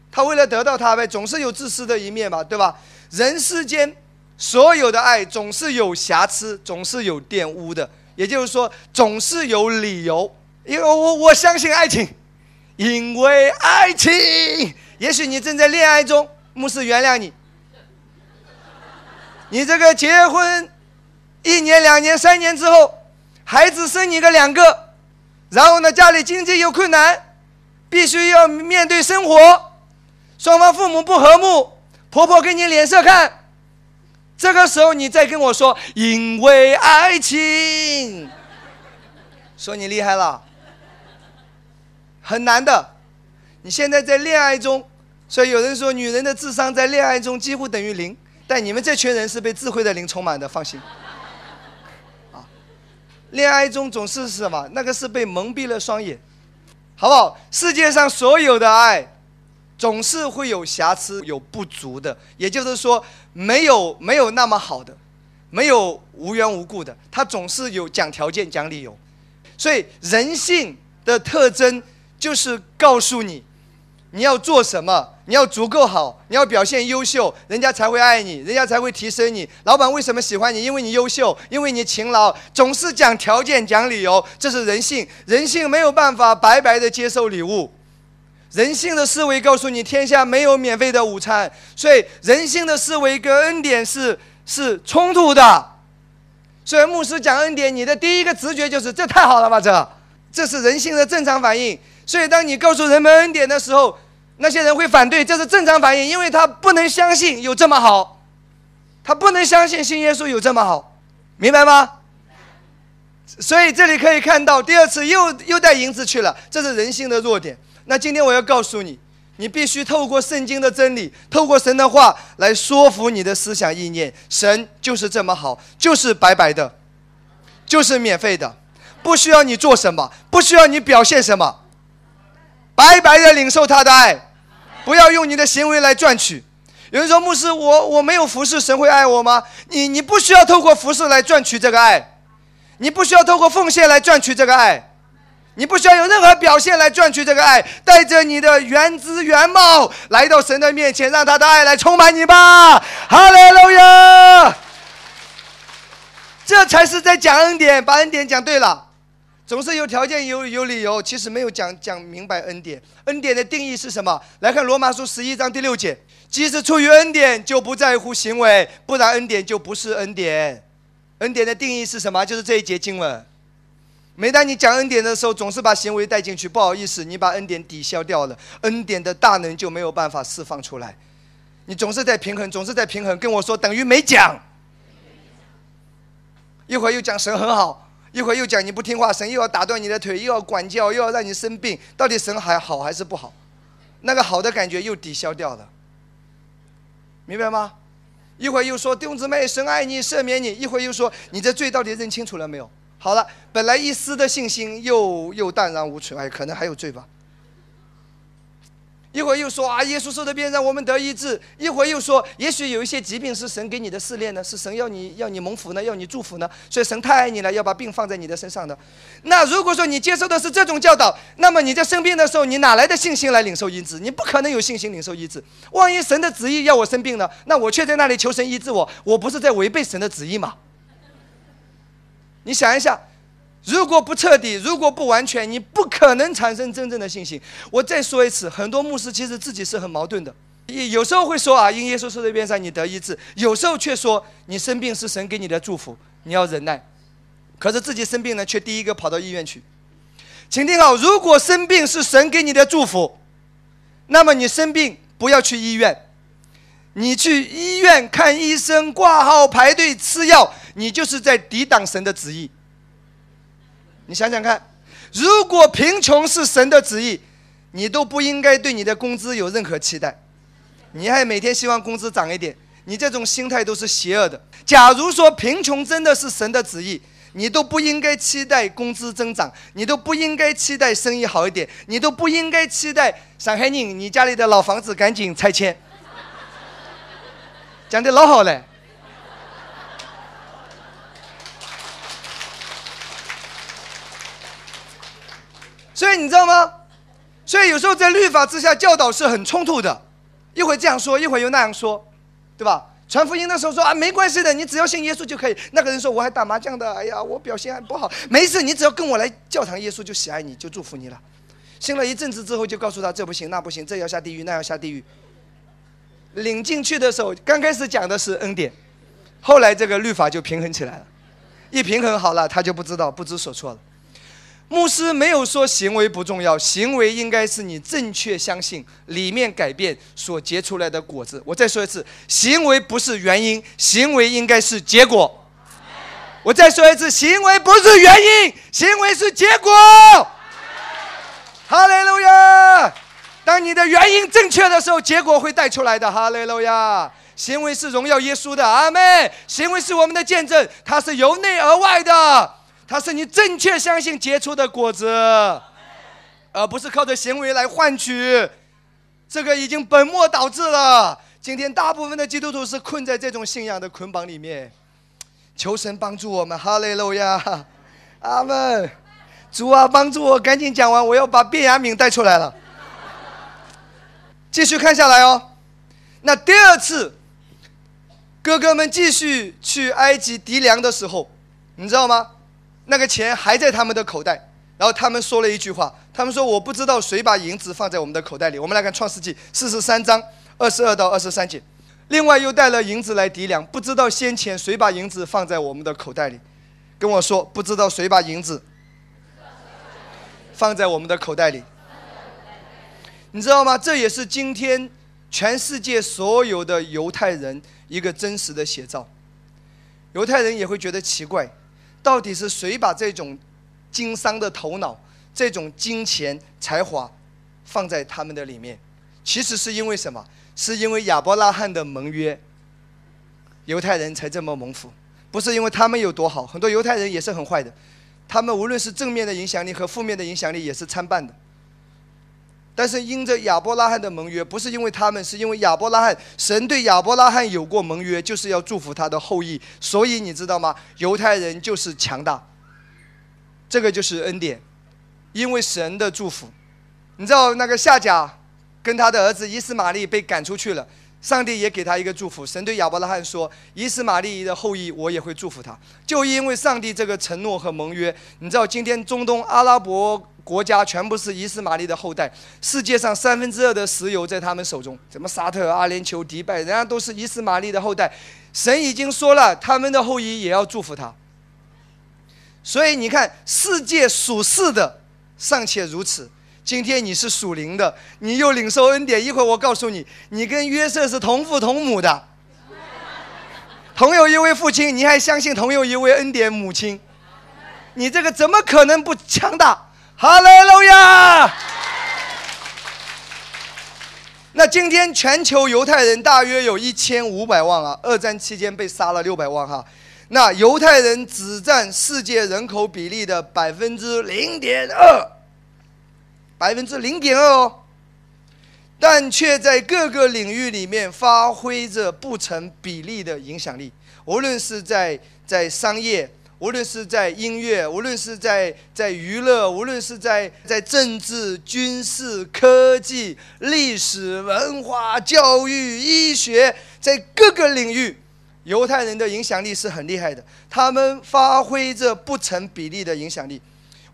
他为了得到他呗，总是有自私的一面嘛，对吧？人世间所有的爱总是有瑕疵，总是有玷污的，也就是说，总是有理由。因为我我相信爱情，因为爱情。也许你正在恋爱中，牧师原谅你。你这个结婚一年、两年、三年之后，孩子生你个两个。然后呢，家里经济又困难，必须要面对生活，双方父母不和睦，婆婆给你脸色看，这个时候你再跟我说因为爱情，说你厉害了，很难的。你现在在恋爱中，所以有人说女人的智商在恋爱中几乎等于零，但你们这群人是被智慧的零充满的，放心。恋爱中总是什么？那个是被蒙蔽了双眼，好不好？世界上所有的爱，总是会有瑕疵、有不足的。也就是说，没有没有那么好的，没有无缘无故的，它总是有讲条件、讲理由。所以人性的特征就是告诉你。你要做什么？你要足够好，你要表现优秀，人家才会爱你，人家才会提升你。老板为什么喜欢你？因为你优秀，因为你勤劳。总是讲条件、讲理由，这是人性。人性没有办法白白的接受礼物，人性的思维告诉你，天下没有免费的午餐。所以，人性的思维跟恩典是是冲突的。所以，牧师讲恩典，你的第一个直觉就是这太好了吧？这这是人性的正常反应。所以，当你告诉人们恩典的时候，那些人会反对，这是正常反应，因为他不能相信有这么好，他不能相信信耶稣有这么好，明白吗？所以这里可以看到，第二次又又带银子去了，这是人性的弱点。那今天我要告诉你，你必须透过圣经的真理，透过神的话来说服你的思想意念。神就是这么好，就是白白的，就是免费的，不需要你做什么，不需要你表现什么，白白的领受他的爱。不要用你的行为来赚取。有人说：“牧师，我我没有服侍，神会爱我吗？”你你不需要透过服侍来赚取这个爱，你不需要透过奉献来赚取这个爱，你不需要有任何表现来赚取这个爱。带着你的原汁原貌来到神的面前，让他的爱来充满你吧。哈利路亚！这才是在讲恩典，把恩典讲对了。总是有条件有有理由，其实没有讲讲明白恩典。恩典的定义是什么？来看罗马书十一章第六节：即使出于恩典，就不在乎行为，不然恩典就不是恩典。恩典的定义是什么？就是这一节经文。每当你讲恩典的时候，总是把行为带进去，不好意思，你把恩典抵消掉了，恩典的大能就没有办法释放出来。你总是在平衡，总是在平衡，跟我说等于没讲。一会儿又讲神很好。一会儿又讲你不听话，神又要打断你的腿，又要管教，又要让你生病，到底神还好还是不好？那个好的感觉又抵消掉了，明白吗？一会儿又说弟兄姊妹，神爱你，赦免你；一会儿又说你这罪到底认清楚了没有？好了，本来一丝的信心又又淡然无存，哎，可能还有罪吧。一会儿又说啊，耶稣受的鞭让我们得医治；一会儿又说，也许有一些疾病是神给你的试炼呢，是神要你要你蒙福呢，要你祝福呢，所以神太爱你了，要把病放在你的身上的。那如果说你接受的是这种教导，那么你在生病的时候，你哪来的信心来领受医治？你不可能有信心领受医治。万一神的旨意要我生病呢？那我却在那里求神医治我，我不是在违背神的旨意吗？你想一下。如果不彻底，如果不完全，你不可能产生真正的信心。我再说一次，很多牧师其实自己是很矛盾的，有时候会说啊，因耶稣受的鞭伤你得医治，有时候却说你生病是神给你的祝福，你要忍耐。可是自己生病呢，却第一个跑到医院去。请听好，如果生病是神给你的祝福，那么你生病不要去医院，你去医院看医生、挂号、排队吃药，你就是在抵挡神的旨意。你想想看，如果贫穷是神的旨意，你都不应该对你的工资有任何期待，你还每天希望工资涨一点，你这种心态都是邪恶的。假如说贫穷真的是神的旨意，你都不应该期待工资增长，你都不应该期待生意好一点，你都不应该期待上海人你家里的老房子赶紧拆迁，讲的老好了。所以你知道吗？所以有时候在律法之下教导是很冲突的，一会这样说，一会又那样说，对吧？传福音的时候说啊，没关系的，你只要信耶稣就可以。那个人说我还打麻将的，哎呀，我表现还不好，没事，你只要跟我来教堂，耶稣就喜爱你，就祝福你了。信了一阵子之后，就告诉他这不行那不行，这要下地狱那要下地狱。领进去的时候，刚开始讲的是恩典，后来这个律法就平衡起来了，一平衡好了，他就不知道不知所措了。牧师没有说行为不重要，行为应该是你正确相信里面改变所结出来的果子。我再说一次，行为不是原因，行为应该是结果。我再说一次，行为不是原因，行为是结果。哈利路亚！当你的原因正确的时候，结果会带出来的。哈利路亚！行为是荣耀耶稣的，阿妹，行为是我们的见证，它是由内而外的。它是你正确相信结出的果子，而不是靠着行为来换取。这个已经本末倒置了。今天大部分的基督徒是困在这种信仰的捆绑里面。求神帮助我们，哈利路亚，阿门。主啊，帮助我，赶紧讲完，我要把卞雅敏带出来了。继续看下来哦。那第二次，哥哥们继续去埃及籴粮的时候，你知道吗？那个钱还在他们的口袋，然后他们说了一句话，他们说：“我不知道谁把银子放在我们的口袋里。”我们来看《创世纪》四十三章二十二到二十三节。另外又带了银子来抵粮，不知道先前谁把银子放在我们的口袋里，跟我说不知道谁把银子。放在我们的口袋里。你知道吗？这也是今天全世界所有的犹太人一个。真实的写照。犹太人也会觉得奇怪，到底是谁把这种经商的头脑、这种金钱才华放在他们的里面？其实是因为什么？是因为亚伯拉罕的盟约，犹太人才这么蒙福。不是因为他们有多好，很多犹太人也是很坏的。他们无论是正面的影响力和负面的影响力也是参半的。但是因着亚伯拉罕的盟约，不是因为他们，是因为亚伯拉罕，神对亚伯拉罕有过盟约，就是要祝福他的后裔。所以你知道吗？犹太人就是强大，这个就是恩典，因为神的祝福。你知道那个夏甲跟他的儿子伊斯玛利被赶出去了，上帝也给他一个祝福。神对亚伯拉罕说：“伊斯玛利的后裔，我也会祝福他。”就因为上帝这个承诺和盟约，你知道今天中东阿拉伯。国家全部是伊斯玛利的后代，世界上三分之二的石油在他们手中。什么沙特、阿联酋、迪拜，人家都是伊斯玛利的后代。神已经说了，他们的后裔也要祝福他。所以你看，世界属世的尚且如此，今天你是属灵的，你又领受恩典。一会儿我告诉你，你跟约瑟是同父同母的，同有一位父亲，你还相信同有一位恩典母亲？你这个怎么可能不强大？哈利路亚！那今天全球犹太人大约有一千五百万啊，二战期间被杀了六百万哈。那犹太人只占世界人口比例的百分之零点二，百分之零点二哦，但却在各个领域里面发挥着不成比例的影响力，无论是在在商业。无论是在音乐，无论是在在娱乐，无论是在在政治、军事、科技、历史文化、教育、医学，在各个领域，犹太人的影响力是很厉害的。他们发挥着不成比例的影响力。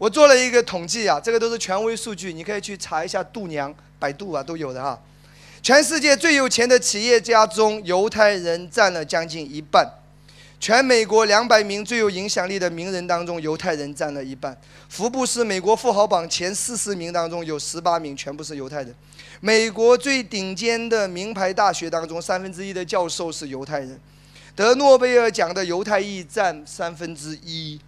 我做了一个统计啊，这个都是权威数据，你可以去查一下度娘、百度啊都有的哈。全世界最有钱的企业家中，犹太人占了将近一半。全美国两百名最有影响力的名人当中，犹太人占了一半。福布斯美国富豪榜前四十名当中，有十八名全部是犹太人。美国最顶尖的名牌大学当中，三分之一的教授是犹太人。得诺贝尔奖的犹太裔占三分之一。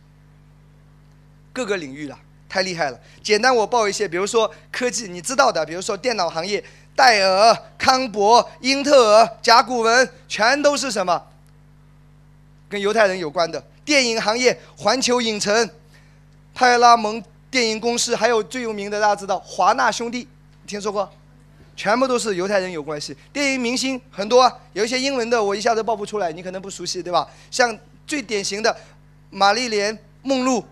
各个领域了，太厉害了。简单我报一些，比如说科技，你知道的，比如说电脑行业，戴尔、康柏、英特尔、甲骨文，全都是什么？跟犹太人有关的电影行业，环球影城、派拉蒙电影公司，还有最有名的大家知道华纳兄弟，听说过？全部都是犹太人有关系。电影明星很多，有一些英文的我一下子报不出来，你可能不熟悉，对吧？像最典型的玛丽莲梦露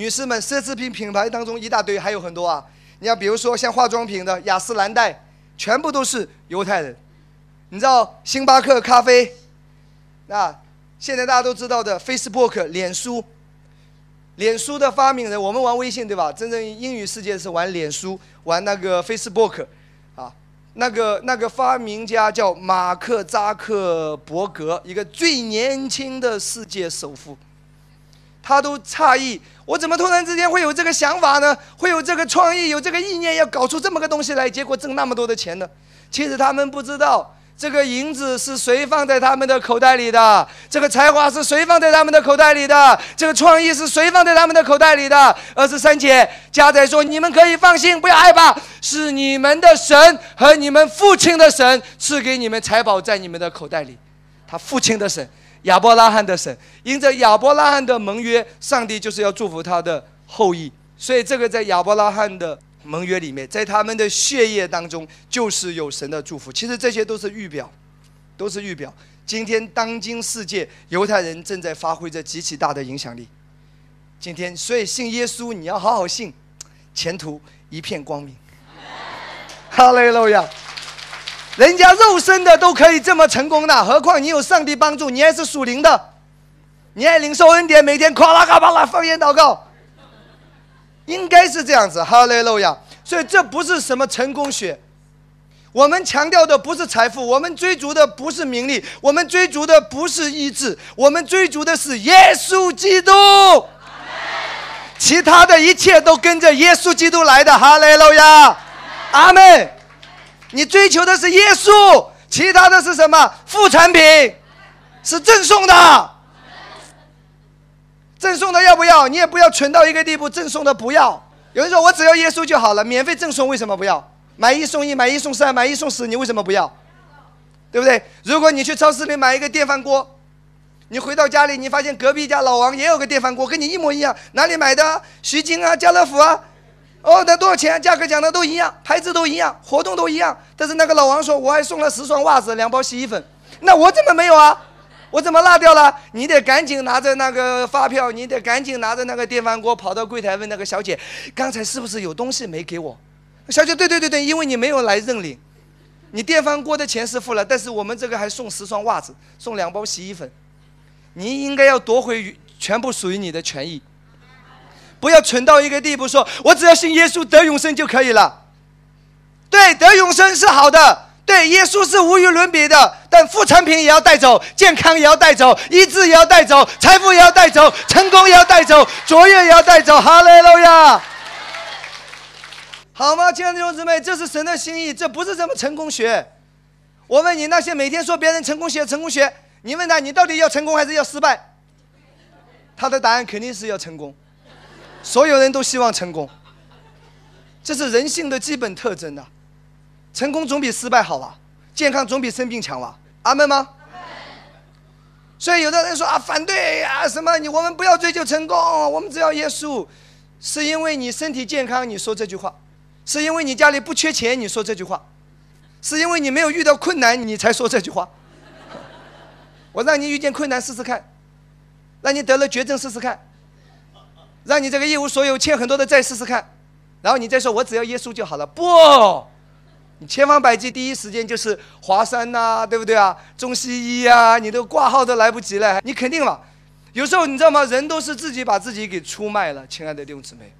女士们，奢侈品品牌当中一大堆，还有很多啊。你要比如说像化妆品的雅诗兰黛，全部都是犹太人。你知道星巴克咖啡？那现在大家都知道的 Facebook 脸书，脸书的发明人，我们玩微信对吧？真正英语世界是玩脸书，玩那个 Facebook，啊，那个那个发明家叫马克扎克伯格，一个最年轻的世界首富，他都诧异，我怎么突然之间会有这个想法呢？会有这个创意，有这个意念，要搞出这么个东西来，结果挣那么多的钱呢？其实他们不知道。这个银子是谁放在他们的口袋里的？这个才华是谁放在他们的口袋里的？这个创意是谁放在他们的口袋里的？二十三节，加载说：“你们可以放心，不要害怕，是你们的神和你们父亲的神赐给你们财宝在你们的口袋里。他父亲的神，亚伯拉罕的神，因着亚伯拉罕的盟约，上帝就是要祝福他的后裔。所以这个在亚伯拉罕的。”盟约里面，在他们的血液当中，就是有神的祝福。其实这些都是预表，都是预表。今天当今世界，犹太人正在发挥着极其大的影响力。今天，所以信耶稣，你要好好信，前途一片光明。哈利路亚！人家肉身的都可以这么成功的，何况你有上帝帮助，你还是属灵的，你还领受恩典，每天夸啦嘎巴啦方言祷告。应该是这样子，哈雷路亚。所以这不是什么成功学，我们强调的不是财富，我们追逐的不是名利，我们追逐的不是意志，我们追逐的是耶稣基督。其他的一切都跟着耶稣基督来的。哈雷路亚，阿门。你追求的是耶稣，其他的是什么副产品？是赠送的。赠送的要不要？你也不要蠢到一个地步，赠送的不要。有人说我只要耶稣就好了，免费赠送为什么不要？买一送一，买一送三，买一送十，你为什么不要？对不对？如果你去超市里买一个电饭锅，你回到家里，你发现隔壁家老王也有个电饭锅，跟你一模一样，哪里买的？徐晶啊，家乐福啊。哦，那多少钱？价格讲的都一样，牌子都一样，活动都一样。但是那个老王说我还送了十双袜子，两包洗衣粉，那我怎么没有啊？我怎么落掉了？你得赶紧拿着那个发票，你得赶紧拿着那个电饭锅跑到柜台问那个小姐，刚才是不是有东西没给我？小姐，对对对对，因为你没有来认领，你电饭锅的钱是付了，但是我们这个还送十双袜子，送两包洗衣粉，你应该要夺回全部属于你的权益，不要蠢到一个地步，说我只要信耶稣得永生就可以了。对，得永生是好的。对，耶稣是无与伦比的，但副产品也要带走，健康也要带走，医治也要带走，财富也要带走，成功也要带走，卓越也要带走。哈利路亚，好吗，亲爱的弟兄姊妹？这是神的心意，这不是什么成功学。我问你，那些每天说别人成功学、成功学，你问他，你到底要成功还是要失败？他的答案肯定是要成功。所有人都希望成功，这是人性的基本特征呐。成功总比失败好吧？健康总比生病强吧？阿门吗？所以有的人说啊，反对啊，什么你我们不要追求成功，我们只要耶稣。是因为你身体健康，你说这句话；是因为你家里不缺钱，你说这句话；是因为你没有遇到困难，你才说这句话。我让你遇见困难试试看，让你得了绝症试试看，让你这个一无所有欠很多的债试试看，然后你再说我只要耶稣就好了。不。你千方百计，第一时间就是华山呐，对不对啊？中西医啊，你都挂号都来不及了，你肯定了。有时候你知道吗？人都是自己把自己给出卖了，亲爱的弟兄姊妹。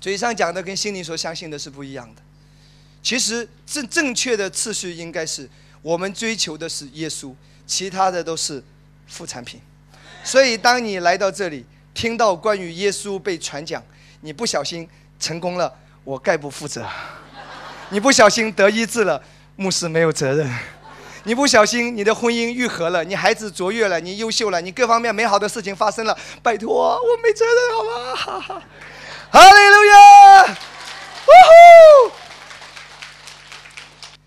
嘴上讲的跟心里所相信的是不一样的。其实正正确的次序应该是，我们追求的是耶稣，其他的都是副产品。所以当你来到这里，听到关于耶稣被传讲，你不小心成功了，我概不负责。你不小心得医治了，牧师没有责任；你不小心你的婚姻愈合了，你孩子卓越了，你优秀了，你各方面美好的事情发生了，拜托我没责任好吗？哈，利路亚！呜呼！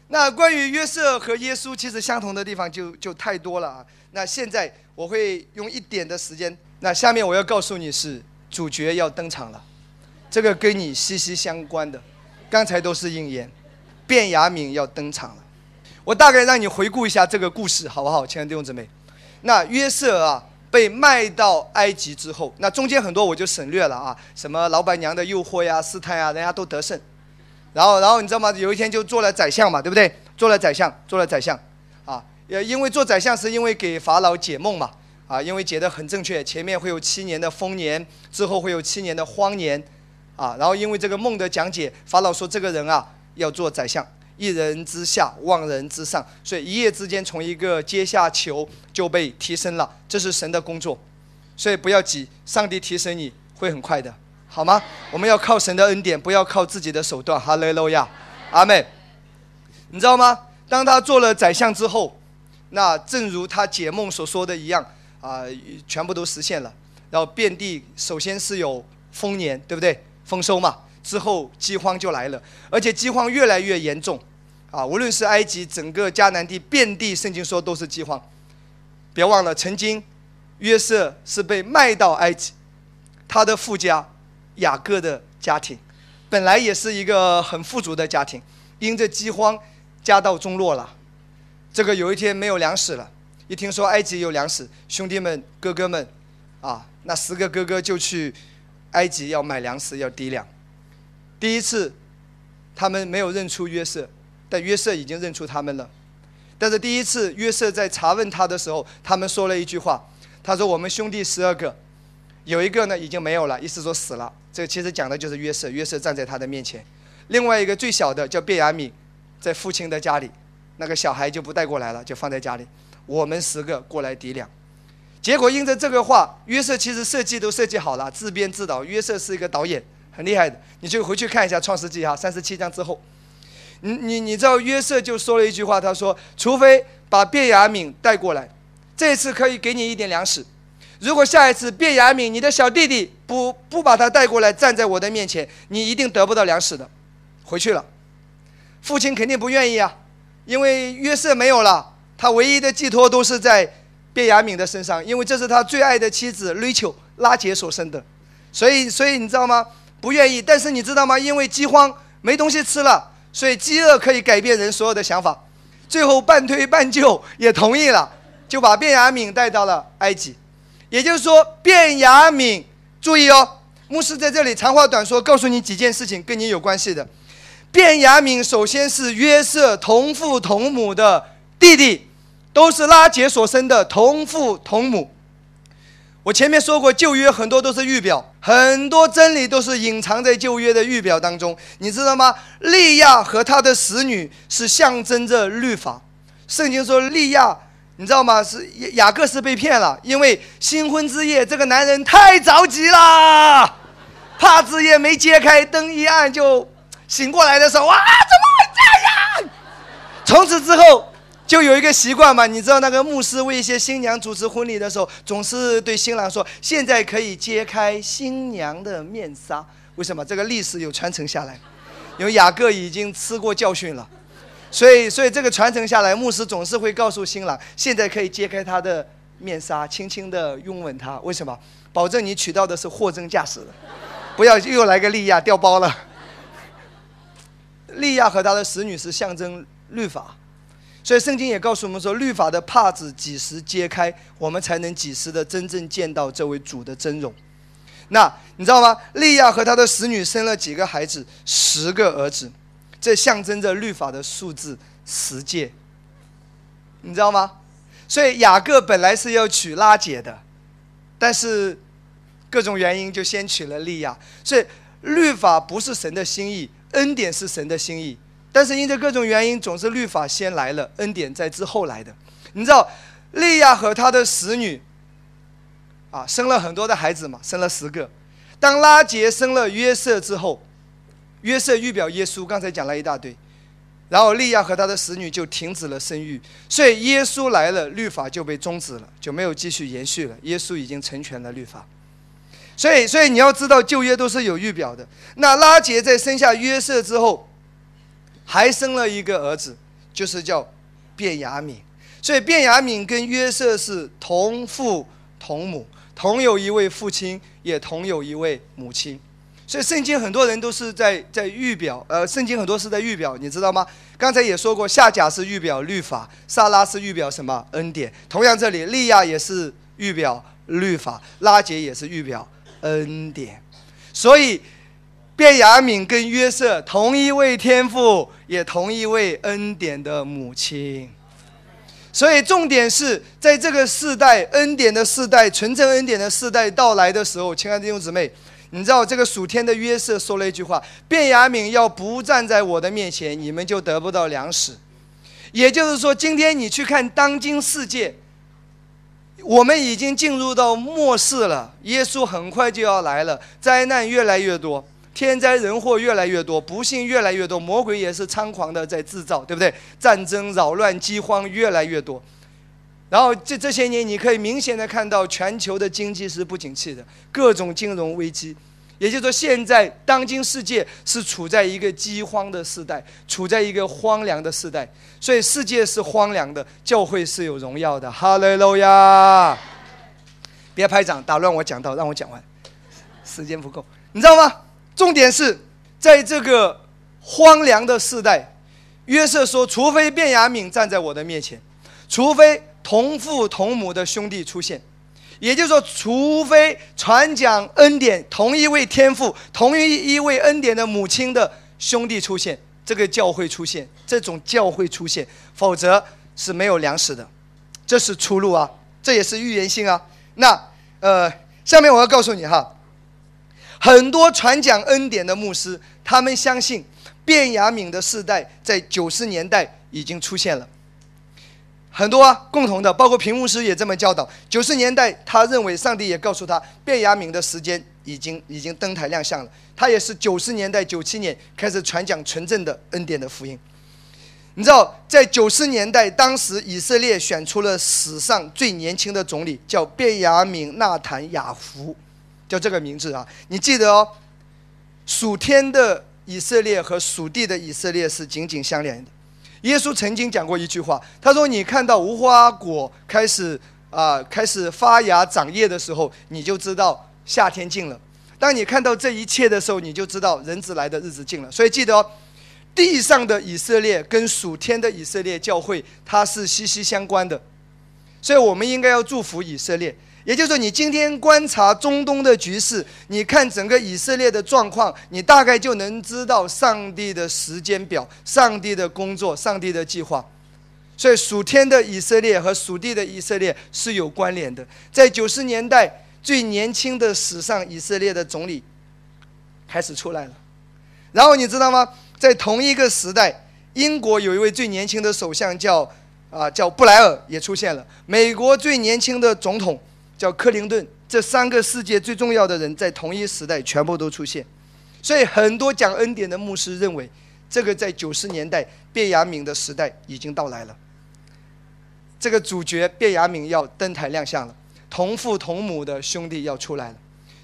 那关于约瑟和耶稣，其实相同的地方就就太多了啊。那现在我会用一点的时间，那下面我要告诉你是主角要登场了，这个跟你息息相关的。刚才都是应验，卞雅敏要登场了。我大概让你回顾一下这个故事，好不好，亲爱的弟兄姊妹？那约瑟啊，被卖到埃及之后，那中间很多我就省略了啊，什么老板娘的诱惑呀、试探呀，人家都得胜。然后，然后你知道吗？有一天就做了宰相嘛，对不对？做了宰相，做了宰相，啊，也因为做宰相是因为给法老解梦嘛，啊，因为解得很正确，前面会有七年的丰年，之后会有七年的荒年。啊，然后因为这个梦的讲解，法老说这个人啊要做宰相，一人之下，万人之上，所以一夜之间从一个阶下囚就被提升了，这是神的工作，所以不要急，上帝提升你会很快的，好吗？我们要靠神的恩典，不要靠自己的手段。哈利路亚，阿妹，你知道吗？当他做了宰相之后，那正如他解梦所说的一样啊，全部都实现了。然后遍地首先是有丰年，对不对？丰收嘛，之后饥荒就来了，而且饥荒越来越严重，啊，无论是埃及整个迦南地遍地，圣经说都是饥荒。别忘了，曾经约瑟是被卖到埃及，他的富家雅各的家庭，本来也是一个很富足的家庭，因着饥荒家道中落了。这个有一天没有粮食了，一听说埃及有粮食，兄弟们哥哥们，啊，那十个哥哥就去。埃及要买粮食，要抵粮。第一次，他们没有认出约瑟，但约瑟已经认出他们了。但是第一次，约瑟在查问他的时候，他们说了一句话：“他说我们兄弟十二个，有一个呢已经没有了，意思说死了。这其实讲的就是约瑟。约瑟站在他的面前，另外一个最小的叫卞雅敏，在父亲的家里，那个小孩就不带过来了，就放在家里。我们十个过来抵两。结果因着这个话，约瑟其实设计都设计好了，自编自导。约瑟是一个导演，很厉害的。你就回去看一下《创世纪》哈，三十七章之后，你你你知道约瑟就说了一句话，他说：“除非把卞雅敏带过来，这次可以给你一点粮食。如果下一次卞雅敏你的小弟弟不不把他带过来，站在我的面前，你一定得不到粮食的。”回去了，父亲肯定不愿意啊，因为约瑟没有了，他唯一的寄托都是在。卞雅敏的身上，因为这是他最爱的妻子瑞秋拉杰所生的，所以所以你知道吗？不愿意，但是你知道吗？因为饥荒没东西吃了，所以饥饿可以改变人所有的想法。最后半推半就也同意了，就把卞雅敏带到了埃及。也就是说，卞雅敏，注意哦，牧师在这里长话短说，告诉你几件事情跟你有关系的。卞雅敏首先是约瑟同父同母的弟弟。都是拉结所生的同父同母。我前面说过，旧约很多都是预表，很多真理都是隐藏在旧约的预表当中。你知道吗？利亚和他的使女是象征着律法。圣经说利亚，你知道吗？是雅各是被骗了，因为新婚之夜，这个男人太着急了，帕子也没揭开，灯一暗就醒过来的时候，哇，怎么会这样？从此之后。就有一个习惯嘛，你知道那个牧师为一些新娘主持婚礼的时候，总是对新郎说：“现在可以揭开新娘的面纱。”为什么？这个历史有传承下来，因为雅各已经吃过教训了，所以所以这个传承下来，牧师总是会告诉新郎：“现在可以揭开他的面纱，轻轻地拥吻他。”为什么？保证你娶到的是货真价实的，不要又来个利亚掉包了。利亚和他的使女是象征律法。所以圣经也告诉我们说，律法的帕子几时揭开，我们才能几时的真正见到这位主的真容。那你知道吗？利亚和他的使女生了几个孩子？十个儿子，这象征着律法的数字十诫。你知道吗？所以雅各本来是要娶拉姐的，但是各种原因就先娶了利亚。所以律法不是神的心意，恩典是神的心意。但是因着各种原因，总是律法先来了，恩典在之后来的。你知道，利亚和他的使女，啊，生了很多的孩子嘛，生了十个。当拉杰生了约瑟之后，约瑟预表耶稣，刚才讲了一大堆，然后利亚和他的使女就停止了生育，所以耶稣来了，律法就被终止了，就没有继续延续了。耶稣已经成全了律法，所以，所以你要知道，旧约都是有预表的。那拉杰在生下约瑟之后。还生了一个儿子，就是叫卞雅敏，所以卞雅敏跟约瑟是同父同母，同有一位父亲，也同有一位母亲。所以圣经很多人都是在在预表，呃，圣经很多是在预表，你知道吗？刚才也说过，夏甲是预表律法，萨拉是预表什么恩典？同样这里利亚也是预表律法，拉杰也是预表恩典，所以。卞雅敏跟约瑟同一位天父，也同一位恩典的母亲，所以重点是在这个世代恩典的世代、纯正恩典的世代到来的时候，亲爱的弟兄姊妹，你知道这个属天的约瑟说了一句话：“卞雅敏要不站在我的面前，你们就得不到粮食。”也就是说，今天你去看当今世界，我们已经进入到末世了，耶稣很快就要来了，灾难越来越多。天灾人祸越来越多，不幸越来越多，魔鬼也是猖狂的在制造，对不对？战争、扰乱、饥荒越来越多。然后这这些年，你可以明显的看到全球的经济是不景气的，各种金融危机。也就是说，现在当今世界是处在一个饥荒的时代，处在一个荒凉的时代。所以世界是荒凉的，教会是有荣耀的。哈利路亚！别拍掌，打乱我讲道，让我讲完，时间不够，你知道吗？重点是在这个荒凉的时代，约瑟说：“除非卞雅敏站在我的面前，除非同父同母的兄弟出现，也就是说，除非传讲恩典同一位天父、同一一位恩典的母亲的兄弟出现，这个教会出现，这种教会出现，否则是没有粮食的。这是出路啊，这也是预言性啊。那呃，下面我要告诉你哈。”很多传讲恩典的牧师，他们相信卞雅敏的世代在九十年代已经出现了。很多啊，共同的，包括屏幕师也这么教导。九十年代，他认为上帝也告诉他，卞雅敏的时间已经已经登台亮相了。他也是九十年代九七年开始传讲纯正的恩典的福音。你知道，在九十年代，当时以色列选出了史上最年轻的总理，叫卞雅敏纳坦雅胡，叫这个名字啊。你记得哦，属天的以色列和属地的以色列是紧紧相连的。耶稣曾经讲过一句话，他说：“你看到无花果开始啊，开始发芽长叶的时候，你就知道夏天近了；当你看到这一切的时候，你就知道人子来的日子近了。”所以记得哦，地上的以色列跟属天的以色列教会，它是息息相关的。所以我们应该要祝福以色列。也就是说，你今天观察中东的局势，你看整个以色列的状况，你大概就能知道上帝的时间表、上帝的工作、上帝的计划。所以属天的以色列和属地的以色列是有关联的。在九十年代，最年轻的史上以色列的总理开始出来了。然后你知道吗？在同一个时代，英国有一位最年轻的首相叫啊叫布莱尔也出现了。美国最年轻的总统。叫克林顿，这三个世界最重要的人在同一时代全部都出现，所以很多讲恩典的牧师认为，这个在九十年代卞雅敏的时代已经到来了。这个主角卞雅敏要登台亮相了，同父同母的兄弟要出来了，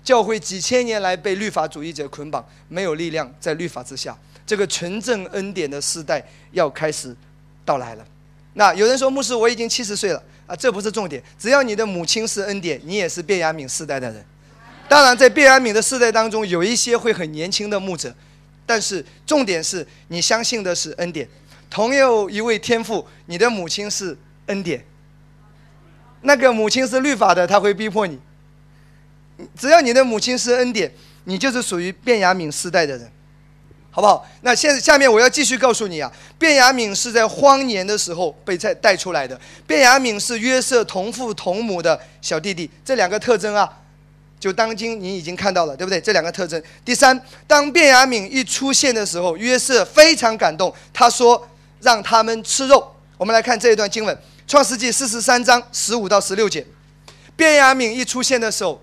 教会几千年来被律法主义者捆绑，没有力量在律法之下，这个纯正恩典的时代要开始到来了。那有人说，牧师，我已经七十岁了。啊，这不是重点。只要你的母亲是恩典，你也是卞雅敏世代的人。当然，在卞雅敏的世代当中，有一些会很年轻的牧者，但是重点是你相信的是恩典。同有一位天父，你的母亲是恩典。那个母亲是律法的，他会逼迫你。只要你的母亲是恩典，你就是属于卞雅敏世代的人。好不好？那现下面我要继续告诉你啊，卞雅敏是在荒年的时候被带带出来的。卞雅敏是约瑟同父同母的小弟弟，这两个特征啊，就当今你已经看到了，对不对？这两个特征。第三，当卞雅敏一出现的时候，约瑟非常感动，他说让他们吃肉。我们来看这一段经文，《创世纪四十三章十五到十六节。卞雅敏一出现的时候。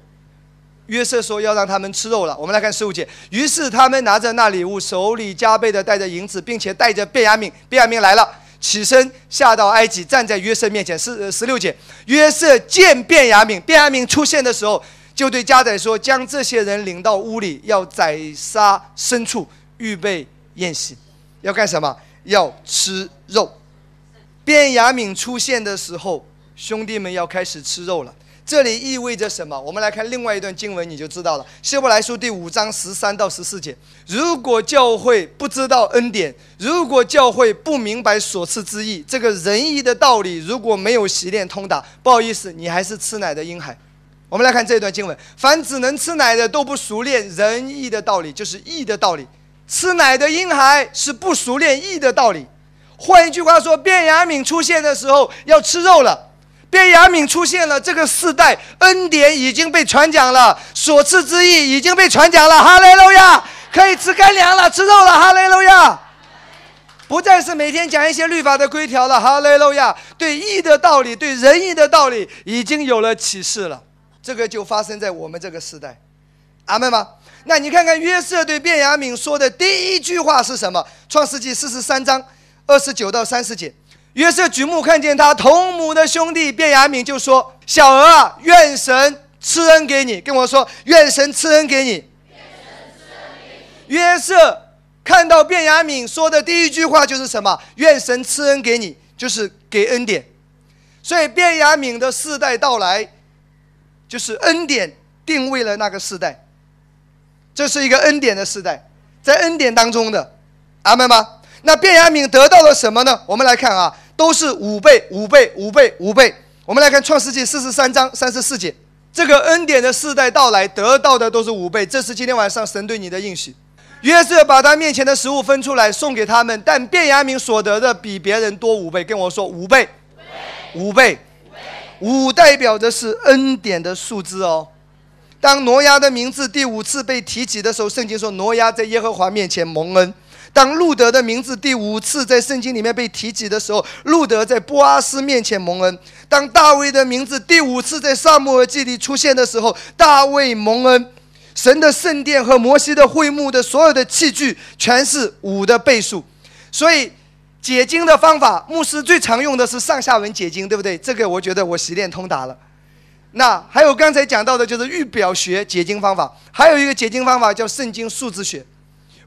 约瑟说要让他们吃肉了。我们来看十五节。于是他们拿着那礼物，手里加倍的带着银子，并且带着便雅悯。便雅悯来了，起身下到埃及，站在约瑟面前。十十六节。约瑟见便雅悯，便雅悯出现的时候，就对家宰说：“将这些人领到屋里，要宰杀牲畜，预备宴席。要干什么？要吃肉。”便雅悯出现的时候，兄弟们要开始吃肉了。这里意味着什么？我们来看另外一段经文，你就知道了。希伯来书第五章十三到十四节：如果教会不知道恩典，如果教会不明白所赐之意，这个仁义的道理如果没有习练通达，不好意思，你还是吃奶的婴孩。我们来看这段经文：凡只能吃奶的，都不熟练仁义的道理，就是义的道理。吃奶的婴孩是不熟练义的道理。换一句话说，卞雅敏出现的时候要吃肉了。便雅敏出现了，这个世代恩典已经被传讲了，所赐之意已经被传讲了。哈雷路亚，可以吃干粮了，吃肉了。哈雷路亚，不再是每天讲一些律法的规条了。哈雷路亚，对义的道理，对仁义的道理已经有了启示了。这个就发生在我们这个时代，阿门吗？那你看看约瑟对便雅敏说的第一句话是什么？创世纪四十三章二十九到三十节。约瑟举目看见他同母的兄弟便雅悯，就说：“小儿啊，愿神赐恩给你。”跟我说：“愿神赐恩给你。”约瑟看到便雅悯说的第一句话就是什么？“愿神赐恩给你”，就是给恩典。所以便雅悯的世代到来，就是恩典定位了那个世代。这是一个恩典的时代，在恩典当中的，阿门吗？那便雅悯得到了什么呢？我们来看啊。都是五倍、五倍、五倍、五倍。我们来看《创世纪》四十三章三十四节，这个恩典的世代到来，得到的都是五倍。这是今天晚上神对你的应许。约瑟把他面前的食物分出来送给他们，但卞雅明所得的比别人多五倍。跟我说五倍，五倍，五代表的是恩典的数字哦。当挪亚的名字第五次被提起的时候，圣经说挪亚在耶和华面前蒙恩。当路德的名字第五次在圣经里面被提及的时候，路德在波阿斯面前蒙恩；当大卫的名字第五次在萨母尔记里出现的时候，大卫蒙恩。神的圣殿和摩西的会幕的所有的器具全是五的倍数，所以解经的方法，牧师最常用的是上下文解经，对不对？这个我觉得我习练通达了。那还有刚才讲到的就是预表学解经方法，还有一个解经方法叫圣经数字学。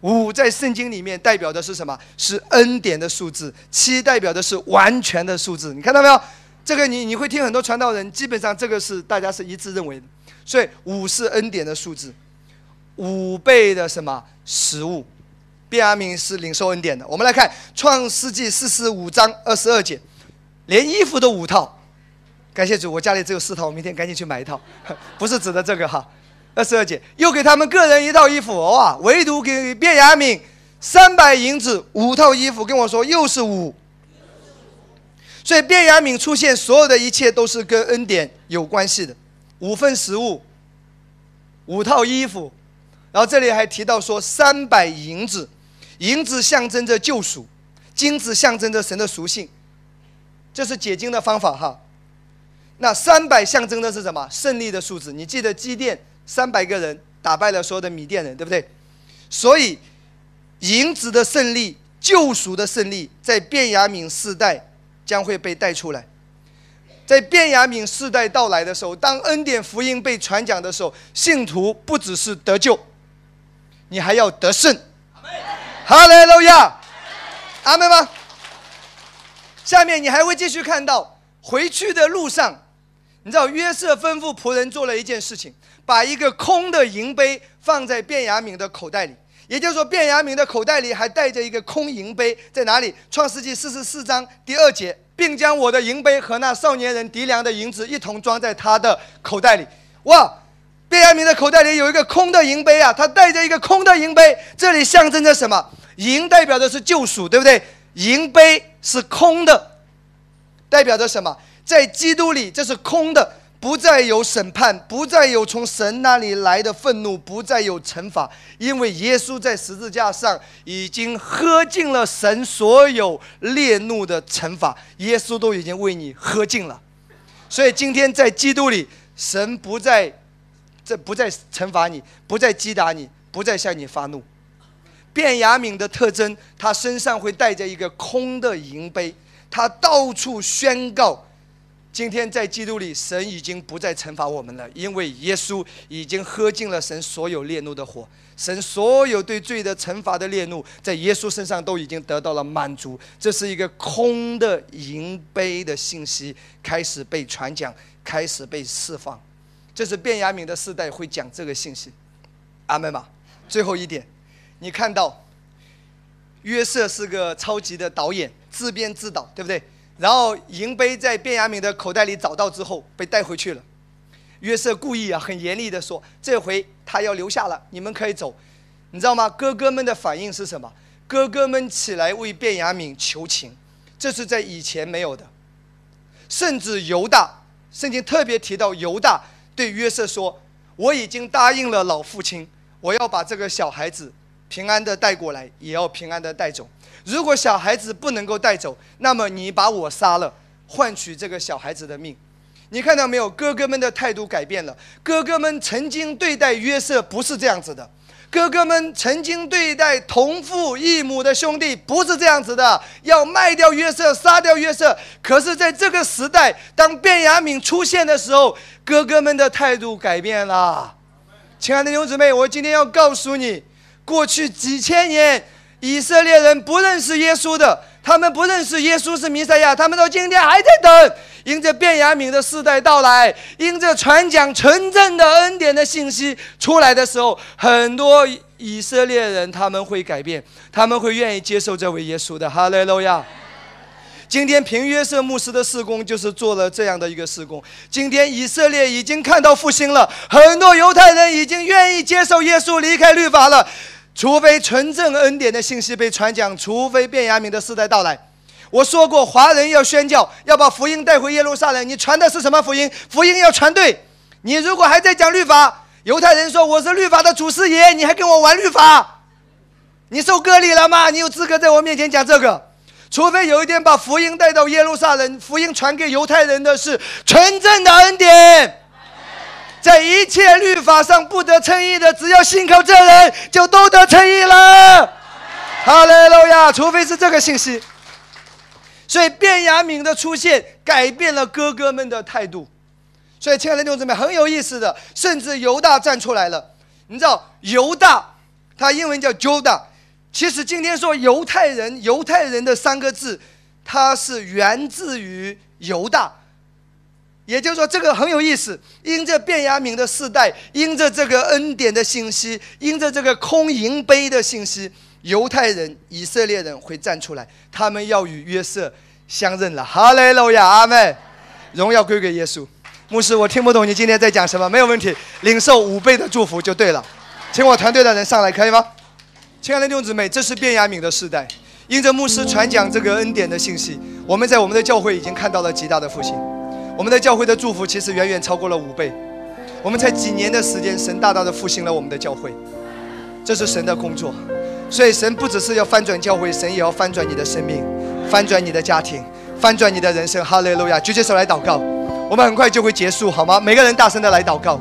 五在圣经里面代表的是什么？是恩典的数字。七代表的是完全的数字。你看到没有？这个你你会听很多传道人，基本上这个是大家是一致认为的。所以五是恩典的数字，五倍的什么食物？便雅明是领受恩典的。我们来看创世纪四十五章二十二节，连衣服都五套。感谢主，我家里只有四套，我明天赶紧去买一套。不是指的这个哈。二十二节，又给他们个人一套衣服，哇！唯独给卞雅敏三百银子五套衣服，跟我说又是五。所以卞雅敏出现，所有的一切都是跟恩典有关系的。五份食物，五套衣服，然后这里还提到说三百银子，银子象征着救赎，金子象征着神的属性，这是解经的方法哈。那三百象征的是什么？胜利的数字。你记得基甸？三百个人打败了所有的米甸人，对不对？所以，银子的胜利、救赎的胜利，在便雅悯世代将会被带出来。在便雅悯世代到来的时候，当恩典福音被传讲的时候，信徒不只是得救，你还要得胜。哈利路亚，阿门吗？下面你还会继续看到，回去的路上，你知道约瑟吩咐仆人做了一件事情。把一个空的银杯放在卞雅敏的口袋里，也就是说，卞雅敏的口袋里还带着一个空银杯，在哪里？创世纪四十四章第二节，并将我的银杯和那少年人狄良的银子一同装在他的口袋里。哇，卞雅敏的口袋里有一个空的银杯啊，他带着一个空的银杯，这里象征着什么？银代表的是救赎，对不对？银杯是空的，代表着什么？在基督里，这是空的。不再有审判，不再有从神那里来的愤怒，不再有惩罚，因为耶稣在十字架上已经喝尽了神所有烈怒的惩罚，耶稣都已经为你喝尽了。所以今天在基督里，神不再这不再惩罚你，不再击打你，不再向你发怒。卞雅敏的特征，他身上会带着一个空的银杯，他到处宣告。今天在基督里，神已经不再惩罚我们了，因为耶稣已经喝尽了神所有烈怒的火，神所有对罪的惩罚的烈怒，在耶稣身上都已经得到了满足。这是一个空的银杯的信息开始被传讲，开始被释放。这是卞雅敏的世代会讲这个信息。阿门吧。最后一点，你看到约瑟是个超级的导演，自编自导，对不对？然后银杯在卞雅敏的口袋里找到之后被带回去了。约瑟故意啊，很严厉的说：“这回他要留下了，你们可以走。”你知道吗？哥哥们的反应是什么？哥哥们起来为卞雅敏求情，这是在以前没有的。甚至犹大，圣经特别提到犹大对约瑟说：“我已经答应了老父亲，我要把这个小孩子平安的带过来，也要平安的带走。”如果小孩子不能够带走，那么你把我杀了，换取这个小孩子的命。你看到没有？哥哥们的态度改变了。哥哥们曾经对待约瑟不是这样子的，哥哥们曾经对待同父异母的兄弟不是这样子的，要卖掉约瑟，杀掉约瑟。可是，在这个时代，当卞雅敏出现的时候，哥哥们的态度改变了。亲爱的弟兄姊妹，我今天要告诉你，过去几千年。以色列人不认识耶稣的，他们不认识耶稣是弥赛亚，他们到今天还在等，迎着变雅敏的世代到来，迎着传讲纯正的恩典的信息出来的时候，很多以色列人他们会改变，他们会愿意接受这位耶稣的。哈利路亚！今天平约瑟牧师的事工就是做了这样的一个事工。今天以色列已经看到复兴了，很多犹太人已经愿意接受耶稣，离开律法了。除非纯正恩典的信息被传讲，除非变雅明的时代到来。我说过，华人要宣教，要把福音带回耶路撒冷。你传的是什么福音？福音要传对。你如果还在讲律法，犹太人说：“我是律法的祖师爷，你还跟我玩律法？你受割礼了吗？你有资格在我面前讲这个？除非有一天把福音带到耶路撒冷，福音传给犹太人的是纯正的恩典，在一切律法上不得称义的，只要信靠这人，就都得称义了。哈利路亚！除非是这个信息。”所以，卞雅敏的出现改变了哥哥们的态度。所以，亲爱的弟兄姊妹，很有意思的，甚至犹大站出来了。你知道，犹大，他英文叫 Judah。其实今天说犹太人，犹太人的三个字，它是源自于犹大。也就是说，这个很有意思。因着卞雅敏的世代，因着这个恩典的信息，因着这个空银杯的信息。犹太人、以色列人会站出来，他们要与约瑟相认了。哈利路亚，阿门！荣耀归给耶稣。牧师，我听不懂你今天在讲什么，没有问题，领受五倍的祝福就对了。请我团队的人上来，可以吗？亲爱的弟兄姊妹，这是卞雅敏的世代，因着牧师传讲这个恩典的信息，我们在我们的教会已经看到了极大的复兴。我们的教会的祝福其实远远超过了五倍。我们才几年的时间，神大大的复兴了我们的教会，这是神的工作。所以，神不只是要翻转教会，神也要翻转你的生命，翻转你的家庭，翻转你的人生。哈利路亚！举起手来祷告，我们很快就会结束，好吗？每个人大声的来祷告，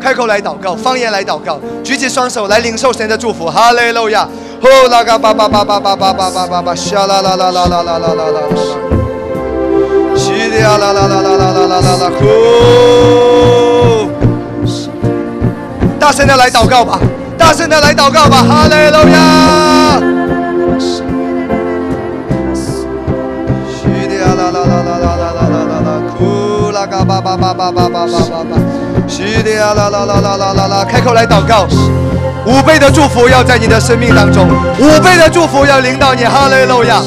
开口来祷告，方言来祷告，举起双手来领受神的祝福。哈利路亚！呼啦嘎巴巴巴巴巴巴巴巴巴巴，沙啦啦啦啦啦啦啦啦啦，西的呀啦啦啦啦啦啦啦啦啦，呼！大声的来祷告吧。大声的来祷告吧，哈利路亚！西的呀啦啦啦啦啦啦啦啦啦，哭啦嘎巴巴巴巴巴巴巴巴巴，西的呀啦啦啦啦啦啦啦，开口来祷告，五倍的祝福要在你的生命当中，五倍的祝福要领导你，哈利路亚！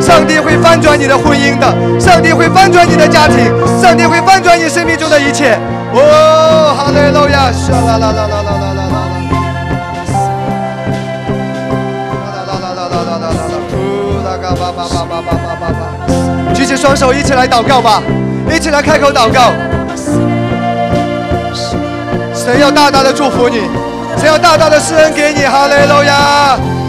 上帝会翻转你的婚姻的，上帝会翻转你的家庭，上帝会翻转你生命中的一切。哦，哈利路亚！啦啦啦啦啦啦啦。举起双手，一起来祷告吧！一起来开口祷告。神要大大的祝福你，只要大大的施恩给你，哈利路亚。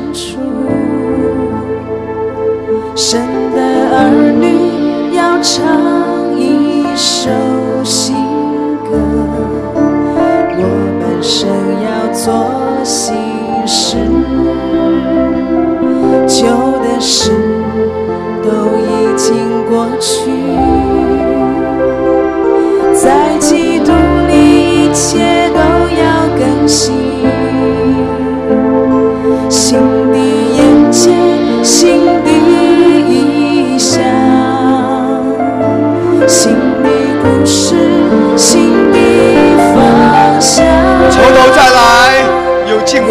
深处。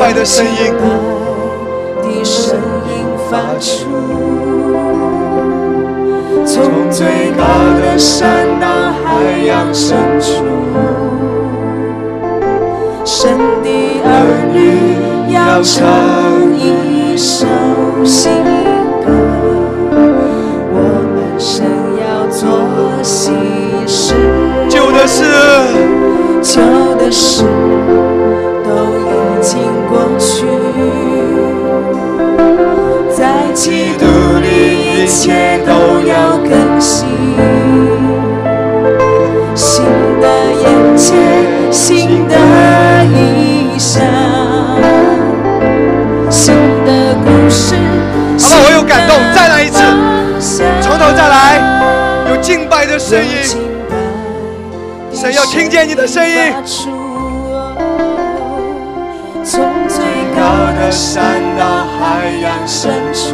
爱的声音，爱的声音发出，从最高的山到海洋深处，神的儿女要唱一首新歌。我们神要做喜事，旧的事。切都要更新，新的，新的，新的故事。好吧，我有感动，再来一次，头再来，有敬拜的声音，要听见你的声音。从最高的山到海洋深处。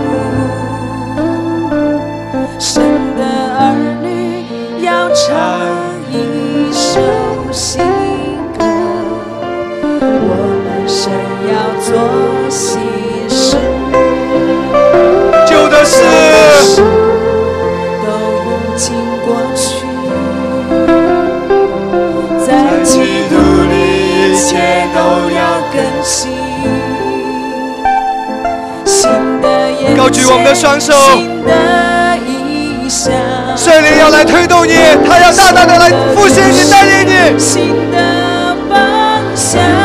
高举我们的双手。圣灵要来推动你，他要大大的来复兴你，带领你。新的方向。